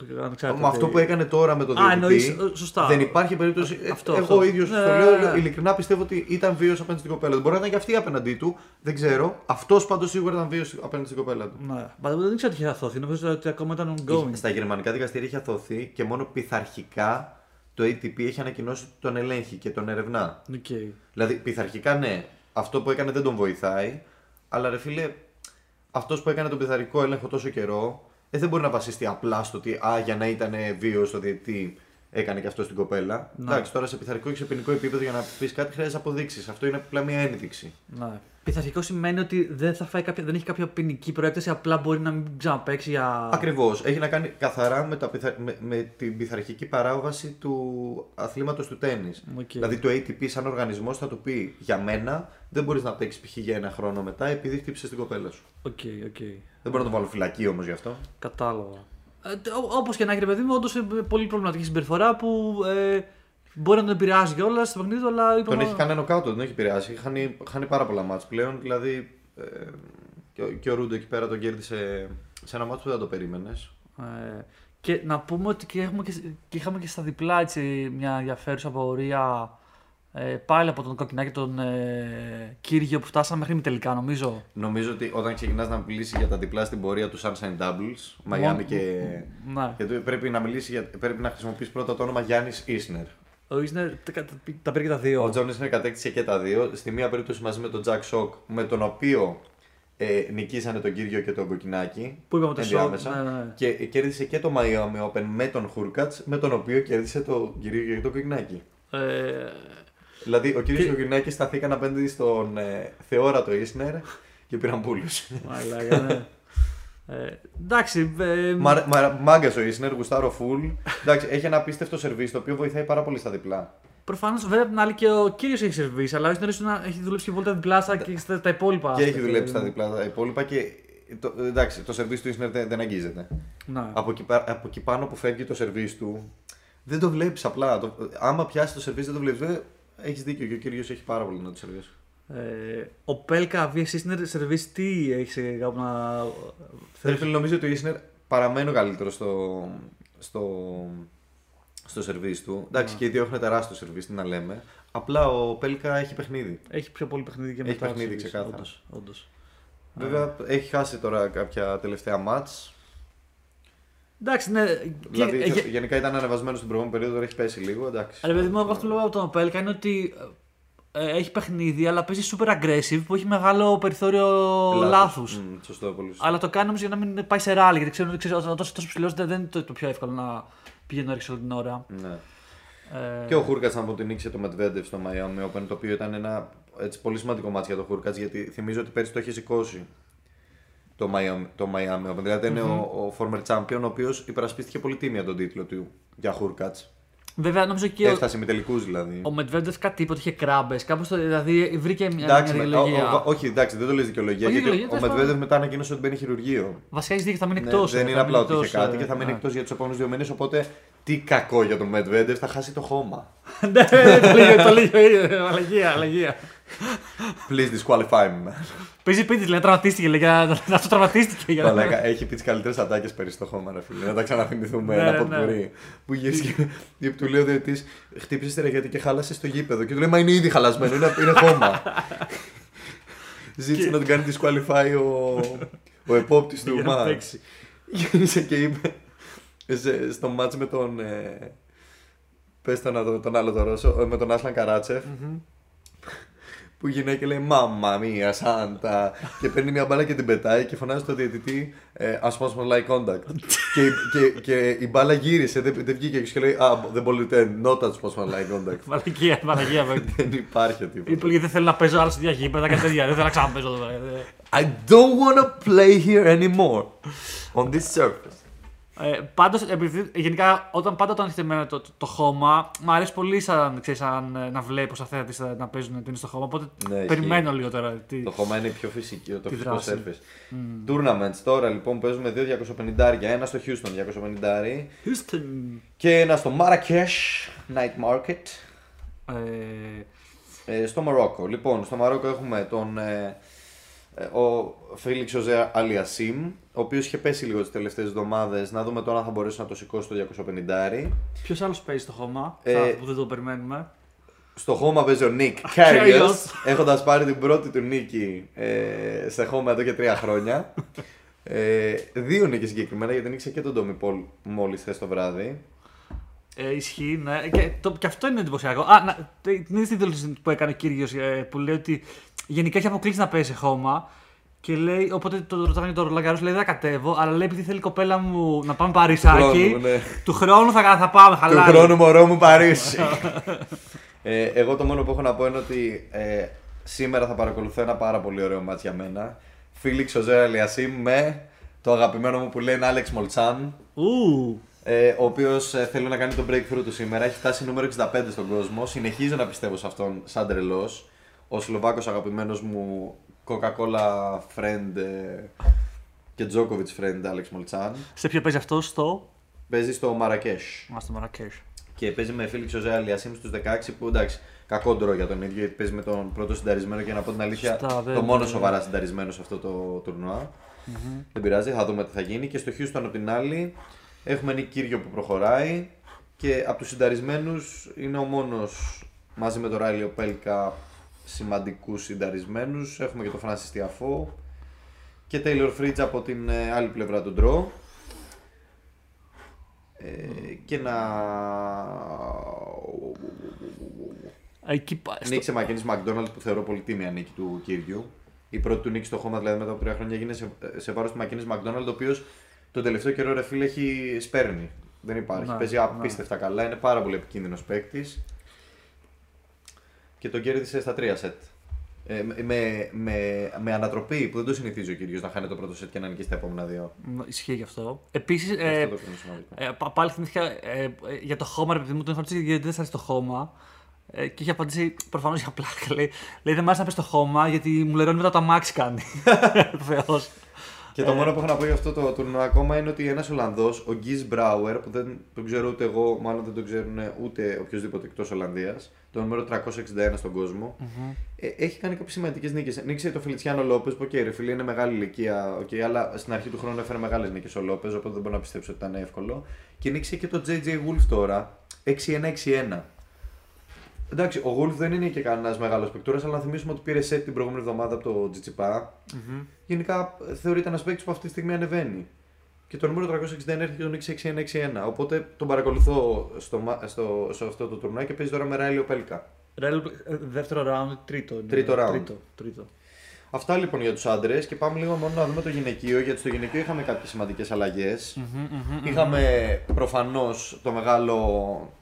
Με αυτό που έκανε τώρα με το διαιτητή. Α, σωστά. Δεν υπάρχει περίπτωση. Αυτό, εγώ αυτό. ίδιος ναι, το λέω. Ναι, ναι. Ειλικρινά πιστεύω ότι ήταν βίαιος απέναντι στην κοπέλα του. Μπορεί να ήταν και αυτή απέναντί του. Δεν ξέρω. Αυτός πάντως σίγουρα ήταν βίαιος απέναντι στην κοπέλα του. Ναι. δεν ξέρω τι είχε αθώθει. Νομίζω ότι ακόμα ήταν ongoing. Στα γερμανικά δικαστήρια είχε αθώθει και μόνο πειθαρχικά το ATP έχει ανακοινώσει ότι τον ελέγχει και τον ερευνά. Okay. Δηλαδή πειθαρχικά ναι. Αυτό που έκανε δεν τον βοηθάει. Αλλά ρε φίλε, αυτός που έκανε τον πειθαρχικό έλεγχο τόσο καιρό ε, δεν μπορεί να βασιστεί απλά στο ότι α, για να ήταν βίο στο διετή έκανε και αυτό στην κοπέλα. Ναι. Εντάξει, τώρα σε πειθαρχικό και σε ποινικό επίπεδο για να πεις κάτι χρειάζεται αποδείξεις. Αυτό είναι απλά μια ένδειξη. Ναι. Πειθαρχικό σημαίνει ότι δεν, θα φάει κάποια, δεν έχει κάποια ποινική προέκταση, απλά μπορεί να μην ξαναπέξει για. Ακριβώς. Έχει να κάνει καθαρά με, τα, πειθα- με, με την πειθαρχική παράβαση του αθλήματος του τέννη. Οκ. Δηλαδή το ATP, σαν οργανισμός, θα του πει για μένα δεν μπορείς να παίξεις π.χ. για ένα χρόνο μετά επειδή χτύπησε την κοπέλα σου. OK, OK. Δεν μπορώ να τον βάλω φυλακή όμως γι' αυτό. Κατάλαβα. Ε, Όπως και να έχει, ρε παιδί μου, όντως πολύ προβληματική συμπεριφορά που ε, μπορεί να τον επηρεάζει κιόλας στο παιχνίδι του, αλλά Τον είπαμε. έχει κάνει νοκάουτ, τον έχει επηρεάσει. Έχει χάνει, χάνει πάρα πολλά μάτς πλέον. Δηλαδή ε, και, ο- και ο Ρούντο εκεί πέρα τον κέρδισε σε ένα μάτς που δεν το περίμενες. Ε, και να πούμε ότι και, έχουμε και, και είχαμε και στα διπλά έτσι, μια ενδιαφέρουσα πορεία ε, πάλι από τον Κοκκινάκη τον ε, Κύριο που φτάσαμε μέχρι τελικά νομίζω. Νομίζω ότι όταν ξεκινάς να μιλήσεις για τα διπλά στην πορεία του Sunshine Doubles, Miami και. Ναι. Γιατί πρέπει να, μιλήσεις για, πρέπει να χρησιμοποιήσεις πρώτα το όνομα Γιάννης Ίσνερ. Ο Ίσνερ τα, τα, τα πήρε και τα δύο. Ο Τζον Ίσνερ κατέκτησε και τα δύο. Στη μία περίπτωση μαζί με τον Jack Sock, με τον οποίο ε, νικήσανε τον Κύργιο και τον Κοκκινάκη. Που είπαμε τον Sock, ενδιάμεσα. ναι, ναι. Και κέρδισε και το Miami Open με τον Χούρκατς, με τον οποίο κέρδισε τον Κύργιο και τον Κοκκινάκη. Ε, Δηλαδή, ο κύριος Και- και ο Κοκκινάκη σταθήκαν απέναντι στον ε, θεόρατο Ισνερ και πήραν πούλου. μαλάκα, ναι. Ε, εντάξει. Ε, Μάγκα ο Ισνερ, γουστάρο φουλ. Εντάξει, έχει ένα απίστευτο σερβίς το οποίο βοηθάει πάρα πολύ στα διπλά. Προφανώς, βέβαια, απ' την άλλη και ο κύριος έχει σερβίσει, αλλά ο Ισνερ ίσως να έχει δουλέψει και πολύ τα διπλά στα και στα τα υπόλοιπα. Και έχει άσπεκτα, δουλέψει στα δηλαδή. διπλά τα υπόλοιπα και. Το, εντάξει, το σερβίς του Ισνερ δεν, δεν αγγίζεται. Ναι. Από εκεί, πα- από εκεί πάνω που φεύγει το σερβίς του, δεν το βλέπεις απλά. Το, άμα πιάσει το σερβίς δεν το βλέπεις. Βέβαια, έχεις δίκιο και ο κύριος έχει πάρα πολύ να το σερβίς. Ε, ο Πέλκα VS Ισνερ σερβίσει τι έχεις κάπου να. Θέλω φίλε, νομίζω ότι ο Ισνερ παραμένει ο καλύτερος στο, στο, στο σερβίς του. Εντάξει, Ναι. και οι δύο έχουν τεράστιο σερβίς, τι να λέμε. Απλά ο Πέλκα έχει παιχνίδι. Έχει πιο πολύ παιχνίδι και Έχει μετά. παιχνίδι, σερβίς, ξεκάθαρα. όντως, όντως. Βέβαια, έχει χάσει τώρα κάποια τελευταία μάτς. Εντάξει, ναι. Δηλαδή, και, θε- γενικά ήταν ανεβασμένος στην προηγούμενη περίοδο, τώρα έχει πέσει λίγο. Εντάξει. Αλλά παιδί μου, εγώ αυτό που λέω από τον Πέλκα είναι ότι ε, έχει παιχνίδι, αλλά παίζει super aggressive που έχει μεγάλο περιθώριο λάθους. Μμ, σωστό, πολύ σωστό. Αλλά το κάνει όμως για να μην πάει σε ράλι. Γιατί ξέρω ότι ξέρεις, όταν τόσο, τόσο ψηλός δεν είναι το, το πιο εύκολο να πηγαίνει όρεξη όλη την ώρα. Ναι. Ε, Και ο Χούρκατ να πω ότι νίκησε το Medvedev στο Miami Open, το οποίο ήταν ένα έτσι, πολύ σημαντικό μάτι για το Χούρκατ, γιατί θυμίζω ότι πέρσι το είχε σηκώσει το Miami, το Miami Open. Δηλαδή ήταν ο, ο former champion, ο οποίος υπερασπίστηκε πολύ τίμια τον τίτλο του για Χούρκατ. Βέβαια, νομίζω και ο, Έφτασε με τελικούς δηλαδή. ο Medvedev κάτι είπε ότι είχε κράμπες. Κάπως το. Δηλαδή βρήκε μια, Εντάξει, μια με- δικαιολογία. ο- ο- όχι, εντάξει, δεν το λες δικαιολογία. Όχι Γιατί δικαιολογία, ο τέλος Medvedev μετά ανακοίνωσε ότι μπαίνει χειρουργείο. Βασικά έχει δίκιο, θα μείνει Ναι, εκτός. δεν είναι απλά ότι είχε κάτι και θα μείνει εκτός για τους επόμενους δύο μήνες. Οπότε τι κακό για τον Medvedev, θα χάσει το χώμα. Ναι, το λίγο, το λίγο. ε, Αλλαγία, αλλαγία. Please disqualify me. man. Παίζει πίτι, λέει, τραυματίστηκε. Λέει, για- αυτό τραυματίστηκε. για να- Μαλάκα, έχει πει τι καλύτερες ατάκες πέρυσι στο χώμα, ρε φίλε. Να τα ξαναθυμηθούμε Ναι, ένα ναι. ποτπουρί. Που γύρισε και του λέει ο διαιτή, χτύπησες τη ρεγέτη και χάλασε στο γήπεδο. Και του λέει, Μα είναι ήδη χαλασμένο, είναι, είναι χώμα. Ζήτησε να τον κάνει disqualify ο, ο επόπτης του Για να μάτς. παίξει. Γύρισε και είπε σε- στο μάτς με τον. Ε, πες το να δω, τον άλλο τον Ρώσο, ε, με τον Άσλαν Καράτσεφ. Που η γυναίκα λέει Μαμά μία, Σάντα. και παίρνει μια μπάλα και την πετάει και φωνάζει στο διαιτητή ε, As much more like contact. και, και, και η μπάλα γύρισε, δεν, δεν βγήκε και λέει Α, δεν μπορείτε, not as much more like contact. Μαλακία, μαλακία. βέβαια. δεν υπάρχει ο τύπος. Είπε γιατί δεν θέλω να παίζω άλλο σε διαγήπεδα και τέτοια. Δεν θέλω να ξαναπέζω εδώ πέρα. I don't want to play here anymore. On this surface. Ε, Πάντως, επειδή γενικά όταν πάντα όταν έχετε εμένα το, το, το χώμα, μου αρέσει πολύ σαν, ξέρεις, σαν, ε, να βλέπω σαν θέατη να παίζουν τέννις στο χώμα. Οπότε Ναι, ισχύει. περιμένω λίγο τώρα. Τι... Το χώμα είναι πιο φυσικό, το Τη φυσικό δράση. surface. Tournaments τώρα λοιπόν παίζουμε δύο 250 ένα στο Houston 250 Houston. και ένα στο Marrakesh Night Market Ε, ε, στο Μαρόκο. Λοιπόν, στο Μαρόκο έχουμε τον ε, ε, ο Φίλιξ Οζέ Αλιασίμ, ο οποίος είχε πέσει λίγο τις τελευταίες εβδομάδες. Να δούμε τώρα αν θα μπορέσει να το σηκώσει το 250. Ποιος άλλος παίζει στο χώμα Ε, θα- που δεν το περιμένουμε; Στο χώμα παίζει ο Νίκ Kyrgios. Κάριος, έχοντας πάρει την πρώτη του νίκη ε, σε χώμα εδώ και τρία χρόνια. ε, δύο νίκες συγκεκριμένα γιατί νίκησε και τον Ντόμι Πολ μόλις χθες το βράδυ. Ε, ισχύει, ναι. Και, το, και αυτό είναι εντυπωσιακό. Α, να, την είδες τη δήλωση που έκανε ο κύριος που λέει ότι γενικά έχει αποκλείσει να παίζει σε χώμα. Και λέει, οπότε το ρωτάνε το Ρολαγκαρό, λέει δεν θα κατέβω, αλλά λέει επειδή θέλει η κοπέλα μου να πάμε Παρισάκι. χρόνου, ναι. Του χρόνου θα, θα πάμε, Του χαλάει. χρόνου μωρό μου Παρίσι. ε, εγώ το μόνο που έχω να πω είναι ότι ε, σήμερα θα παρακολουθώ ένα πάρα πολύ ωραίο μάτς για μένα. Φίλιξ ο Ζέρα Λιασίμ με το αγαπημένο μου που λένε Άλεξ Μολτσάν. Ου, Ε, ο οποίος ε, θέλει να κάνει το breakthrough του σήμερα. Έχει φτάσει νούμερο 65 στον κόσμο. Συνεχίζω να πιστεύω σε αυτόν σαν τρελός. Ο Σλοβάκος αγαπημένος μου Coca-Cola friend ε, και Djokovic friend Alex Molchan. σε ποιο παίζει αυτός, στο; Παίζει στο Μαρακέσ. Μα στο Μαρακέ. Και παίζει με Φίλιξ ο Ζέα Λιασίμ στους 16 που εντάξει, κακό ντρό για τον ίδιο γιατί παίζει με τον πρώτο συνταρισμένο και να πω την αλήθεια Σωστά, το βέβαια, μόνο βέβαια. σοβαρά συνταρισμένο σε αυτό το τουρνουά. Δεν πειράζει, θα δούμε τι θα γίνει. Και στο Houston από την άλλη έχουμε Νίκ Κύριο που προχωράει και από τους συνταρισμένους είναι ο μόνος μαζί με τον Ράιλιο Πέλκα σημαντικούς συνταρισμένους. Έχουμε και τον Francis Tiafoe και Taylor Fridge από την ε, άλλη πλευρά του ντρό. Ε, και να. Εκεί πα- στο- Νίκη σε Μακένη Μακδόναλτ που θεωρώ πολύ τίμια νίκη του κύριου. Η πρώτη του νίκη στο χώμα δηλαδή μετά από τρία χρόνια έγινε σε, σε βάρος του Μακένη Μακδόναλτ, ο οποίος τον τελευταίο καιρό ρε φίλε έχει σπέρνει. Δεν υπάρχει. Ναι, Παίζει ναι. απίστευτα καλά. Είναι πάρα πολύ επικίνδυνος παίκτης. Και τον κέρδισε στα τρία σετ. Ε, με, με, με, με ανατροπή που δεν το συνηθίζει ο κύριος να χάνει το πρώτο σετ και να νικήσει τα επόμενα δύο. Μ, Ισχύει γι' αυτό. Επίσης, Αυτό ε, το κρίνω σημαντικό. ε, πα- πάλι θυμήθηκα ε, ε, για το χώμα, ρε παιδί μου, τον είχα ρωτήσει γιατί δεν σα αρέσει το χώμα. Ε, και είχε απαντήσει προφανώς για πλάκα. Λέει, λέει δεν μ' άρεσε να πεις το χώμα γιατί μου λερώνει μετά το αμάξι κάνει. Θεός. Και το μόνο που έχω να πω για αυτό το τουρνουά ακόμα είναι ότι ένας Ολλανδός, ο Γκις Μπράουερ, που δεν τον ξέρω ούτε εγώ, μάλλον δεν τον ξέρουν ούτε οποιοδήποτε εκτός Ολλανδίας, το νούμερο 361 στον κόσμο, ε, έχει κάνει κάποιες σημαντικές νίκες. Νίκησε το Φελιτσιάνο Λόπεζ, που οκ, ρε φίλε είναι μεγάλη ηλικία, okay, αλλά στην αρχή του χρόνου έφερε μεγάλες νίκες ο Λόπεζ, οπότε δεν μπορώ να πιστέψω ότι ήταν εύκολο. Και νίκησε και το JJ Wolf τώρα, 6-1-6-1. Εντάξει, ο Wolf δεν είναι και κανένας μεγάλος παικτούρας, αλλά να θυμίσουμε ότι πήρε set την προηγούμενη εβδομάδα από το Τσιτσιπά. Γενικά ε, θεωρείται ένας παίκτης που αυτή τη στιγμή ανεβαίνει. Και το νούμερο 361 έρχεται και τον νίκησε 6-1-6-1. Οπότε τον παρακολουθώ στο, μα- στο, σε αυτό το τουρνουά και παίζει τώρα με Ράιλιο Πέλκα. Ρέλ, ε, δεύτερο round, τρίτο. Τρίτο round. Τρίτο, τρίτο. Αυτά λοιπόν για τους άντρες και πάμε λίγο μόνο να δούμε το γυναικείο γιατί στο γυναικείο είχαμε κάποιες σημαντικές Είχαμε προφανώς το μεγάλο.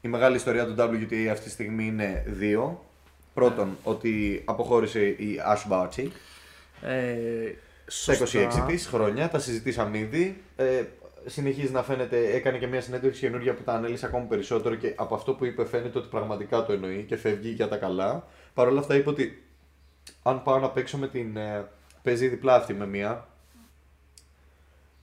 Η μεγάλη ιστορία του WTA αυτή τη στιγμή είναι δύο. Πρώτον, ότι αποχώρησε η Ash Barty Ε, στα σωστά. 26 τη χρόνια, τα συζητήσαμε ήδη. Ε, συνεχίζει να φαίνεται, έκανε και μια συνέντευξη καινούργια που τα ανέλυσε ακόμη περισσότερο και από αυτό που είπε φαίνεται ότι πραγματικά το εννοεί και φεύγει για τα καλά. Παρ' όλα αυτά είπε ότι αν πάω να παίξω με την. Ε, παίζει διπλά αυτή με μία.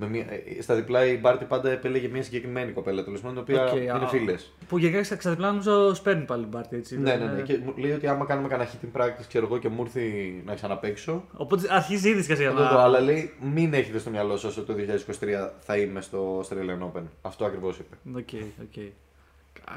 Με μία ε, στα διπλά η Μπάρτι πάντα επέλεγε μια συγκεκριμένη κοπέλα τέλος πάντων, η οποία Οκ, είναι α, φίλες. Που γενικά στα διπλά νομίζω σπέρνει πάλι η Μπάρτι έτσι. Ναι, δεν ναι, ναι. είναι- Και μου λέει ότι άμα κάνουμε κανένα hit practice, ξέρω εγώ, και μου έρθει να ξαναπαίξω. Οπότε αρχίζει ήδη και Θα το δω, αλλά λέει μην έχετε στο μυαλό σας ότι το 2023 θα είμαι στο Australian Open. Αυτό ακριβώς είπε. OK, OK.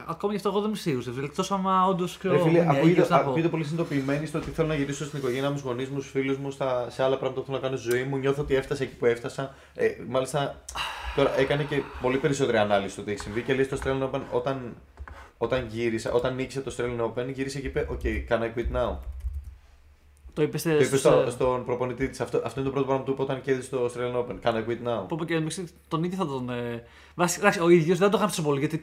Ακόμα γι' αυτό εγώ δεν είμαι σίγουρος. Εκτός άμα όντως Ρε φίλε, ναι, ακούγεται, ακούγεται πολύ συνειδητοποιημένη στο ότι θέλω να γυρίσω στην οικογένειά μου, στους γονείς μου, στους φίλους μου, στα, σε άλλα πράγματα που θέλω να κάνω στη ζωή μου. Νιώθω ότι έφτασα εκεί που έφτασα. Ε, μάλιστα, τώρα έκανε και πολύ περισσότερη ανάλυση στο τι έχει συμβεί και λέει στο Australian Open όταν, όταν γύρισε, όταν νίκησε το Australian Open, γύρισε και είπε: OK, can I quit now; Το είπε Το είπε στους, στο, ε, στον προπονητή της. Αυτό, αυτό είναι το πρώτο πράγμα που του είπε όταν κέρδισε το Australian Open. Can I quit now; Που είπε και εντάξει, τον ίδιο θα τον. Ε... Βασικά, εντάξει, ο ίδιος δεν το είχα τόσο πολύ γιατί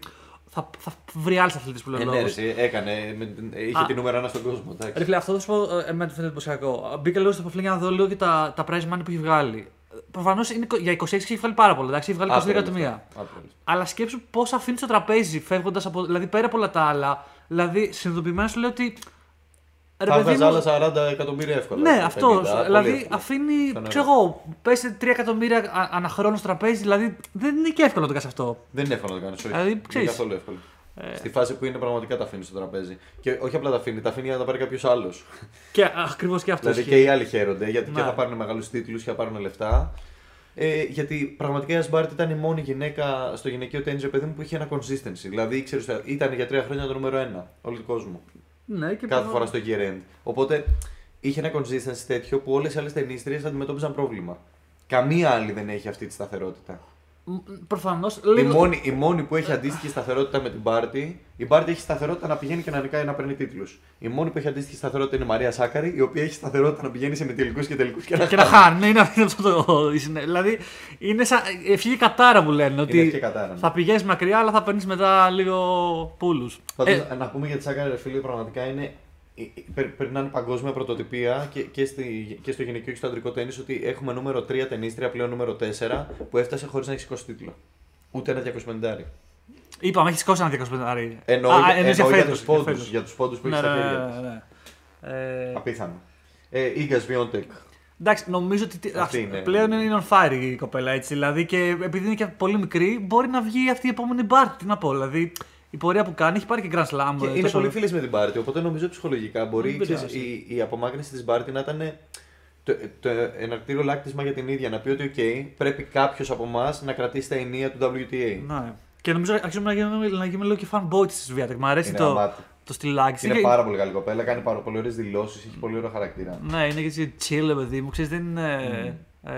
θα, θα βρει άλλε αθλητές που Ε, λένε ναι, λόγο. ρε, εσύ, έκανε, με την- είχε Α. τη νούμερο ένα στον κόσμο. εντάξει. Ρε φίλε, αυτό θα σου πω, ε, εμένα το φαίνεται εντυπωσιακό. Μπήκα λίγο στο προφίλ για να δω λίγο και τα, τα prize money που έχει βγάλει. Προφανώς για 26 έχει βγάλει πάρα πολλά, εντάξει, έχει βγάλει 22 Άπειρα εκατομμύρια. λεφτά, άπειρα λεφτά. Αλλά σκέψου πώ αφήνει στο τραπέζι φεύγοντας από. Δηλαδή πέρα από όλα τα άλλα. Δηλαδή συνειδητοποιημένα σου λέει ότι. Ρε Θα παιδί έβγαζε μου, άλλα 40 εκατομμύρια εύκολα. Ναι, 50, αυτός. πολύ Δηλαδή εύκολα. αφήνει. Στον ξέρω εγώ, πέσει 3 εκατομμύρια α- αναχρόνω στο τραπέζι. Δηλαδή δεν είναι και εύκολο να το κάνεις αυτό. Δεν είναι εύκολο να το κάνεις. Όχι. Δηλαδή, Δεν είναι ξέρεις. καθόλου εύκολο. Ε. Στη φάση που είναι πραγματικά τα αφήνεις στο τραπέζι. Και όχι απλά τα αφήνει, τα αφήνει για να τα πάρει κάποιος άλλος. Και ακριβώς και αυτό. δηλαδή ισχύει. και οι άλλοι χαίρονται γιατί και Ναι. θα πάρουν μεγάλους τίτλους και θα πάρουν λεφτά. Ε, γιατί πραγματικά η Ασμπάρτ ήταν η μόνη γυναίκα στο γυναικείο τέννη, παιδί μου, που είχε ένα consistency. Δηλαδή, ξέρεις, ήταν για τρία χρόνια το νούμερο ένα όλο του κόσμου. Ναι, και κάθε προφανώς- φορά στο year end. Οπότε είχε ένα consistency τέτοιο που όλες οι άλλες ταινίστριες αντιμετώπιζαν πρόβλημα. Καμία άλλη δεν έχει αυτή τη σταθερότητα. Προφανώς. Η μόνη, η μόνη που έχει αντίστοιχη σταθερότητα με την Πάρτι, η Πάρτι έχει σταθερότητα να πηγαίνει και να νικάει να παίρνει τίτλους. Η μόνη που έχει αντίστοιχη σταθερότητα είναι η Μαρία Σάκαρη, η οποία έχει σταθερότητα να πηγαίνει σε τελικού και τελικούς και να Και να χάνει. Ναι, είναι αυτό το. Δηλαδή είναι σαν. Ευχή κατάρα που λένε. Ότι ευχή κατάρα, ναι. θα πηγαίνεις μακριά, αλλά θα παίρνεις μετά λίγο πούλους. Πάντως, να πούμε για τη Σάκαρη, ρε φίλε, πραγματικά είναι. Ε, ε, περ- Περνάνε παγκόσμια πρωτοτυπία και, και, στη, και στο γυναικείο και στο αντρικό τέννις ότι έχουμε νούμερο 3 ταινίστρια, πλέον νούμερο 4 που έφτασε χωρίς να έχει σηκώσει τίτλο. Ούτε ένα 250. Είπαμε, έχεις σηκώσει ένα 250. Εννοώ, Α, για- εννοείς εννοώ για φέτος, τους πόντους φέτος. για τους πόντους που έχεις Ναι, στα ναι, χέρια ναι, της. ναι, ναι. Ε, Απίθανο. Ε, Ίγκας Βιόντεκ. Εντάξει, νομίζω ότι Αυτή αυτή είναι. πλέον είναι on fire η κοπέλα έτσι. Δηλαδή και επειδή είναι και πολύ μικρή, μπορεί να βγει αυτή η επόμενη μπάρ. Τι να πω, δηλαδή η πορεία που κάνει έχει πάρει και Grand Slam. Και ε, είναι τόσο- πολύ φίλες με την Μπάρτι, οπότε νομίζω ψυχολογικά μπορεί Δεν ξέρεις, πειράζει. η, η απομάκρυνση της Μπάρτι να ήταν το, το εναρκτήριο λάκτισμα για την ίδια. Να πει ότι, OK, πρέπει κάποιος από εμάς να κρατήσει τα ενία του WTA. Ναι. Και νομίζω αρχίζουμε να γίνουμε, να γίνουμε λίγο και fanboy της Σβιάτεκ. Μ' αρέσει Είναι το, γαμάτι. το στυλάκι. Είναι Και- πάρα πολύ καλή κοπέλα, κάνει πάρα πολύ ωραίες δηλώσεις, έχει πολύ ωραίο χαρακτήρα. Ναι, είναι και έτσι chill, παιδί μου. Ξέρεις, δεν είναι. Ε,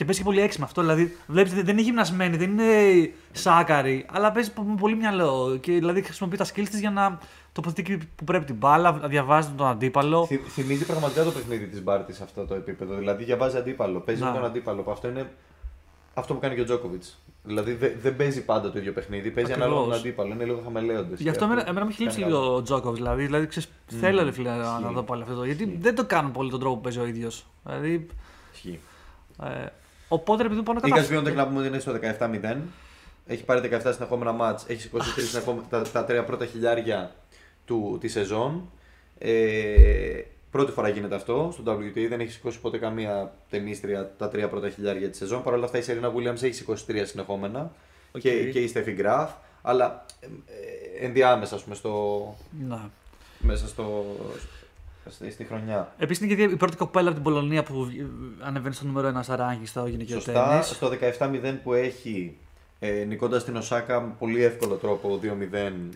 και παίζει και πολύ έξυπνα αυτό. Δηλαδή, βλέπεις, δεν είναι γυμνασμένη, δεν είναι σάκαρη, αλλά παίζει με πολύ μυαλό. Και δηλαδή χρησιμοποιεί τα skills της για να τοποθετεί εκεί που πρέπει την μπάλα, να διαβάζει τον αντίπαλο. Θυ- Θυμίζει πραγματικά το παιχνίδι της Μπάρτι σε αυτό το επίπεδο. Δηλαδή διαβάζει αντίπαλο, παίζει Να. με τον αντίπαλο. που Αυτό είναι αυτό που κάνει και ο Τζόκοβιτς. Δηλαδή δε- δεν παίζει πάντα το ίδιο παιχνίδι, παίζει Ακριβώς. ανάλογα τον αντίπαλο. Είναι λίγο χαμελέοντες. Γι' αυτό εμένα, εμένα μου έχει λείψει λίγο ο Τζόκοβιτς. Δηλαδή, δηλαδή ξέρεις, θέλω ρε φίλε, να, να δω πάλι αυτό. το- Γιατί δεν το κάνουν πολύ τον τρόπο που παίζει ο ίδιος. Δηλαδή, Ισχύει. ε, οπότε επειδή πάνω Η κατά. Γκασβιόντεκ να πούμε ότι είναι στο 17-0. Έχει πάρει 17 συνεχόμενα μάτς, έχει σηκώσει τρεις συνεχόμενα- τα, τα τρία πρώτα χιλιάρια του, τη σεζόν. Ε, πρώτη φορά γίνεται αυτό στο WTA, δεν έχει σηκώσει ποτέ καμία ταινίστρια τα τρία πρώτα χιλιάρια της σεζόν. Παρ' όλα αυτά η Σερίνα Williams έχει σηκώσει τρία συνεχόμενα Οκ. και, και η Steffi Graf, αλλά ε, ε, ενδιάμεσα ας πούμε, στο, Ναι. μέσα στο, στη, στη χρονιά. Επίσης είναι και η πρώτη κοπέλα από την Πολωνία που ε, ανεβαίνει στο νούμερο 1 στα ranking στο γυναικείο Σωστά, τένις. στο 17-0 που έχει ε, νικώντας την Οσάκα με πολύ εύκολο τρόπο 2-0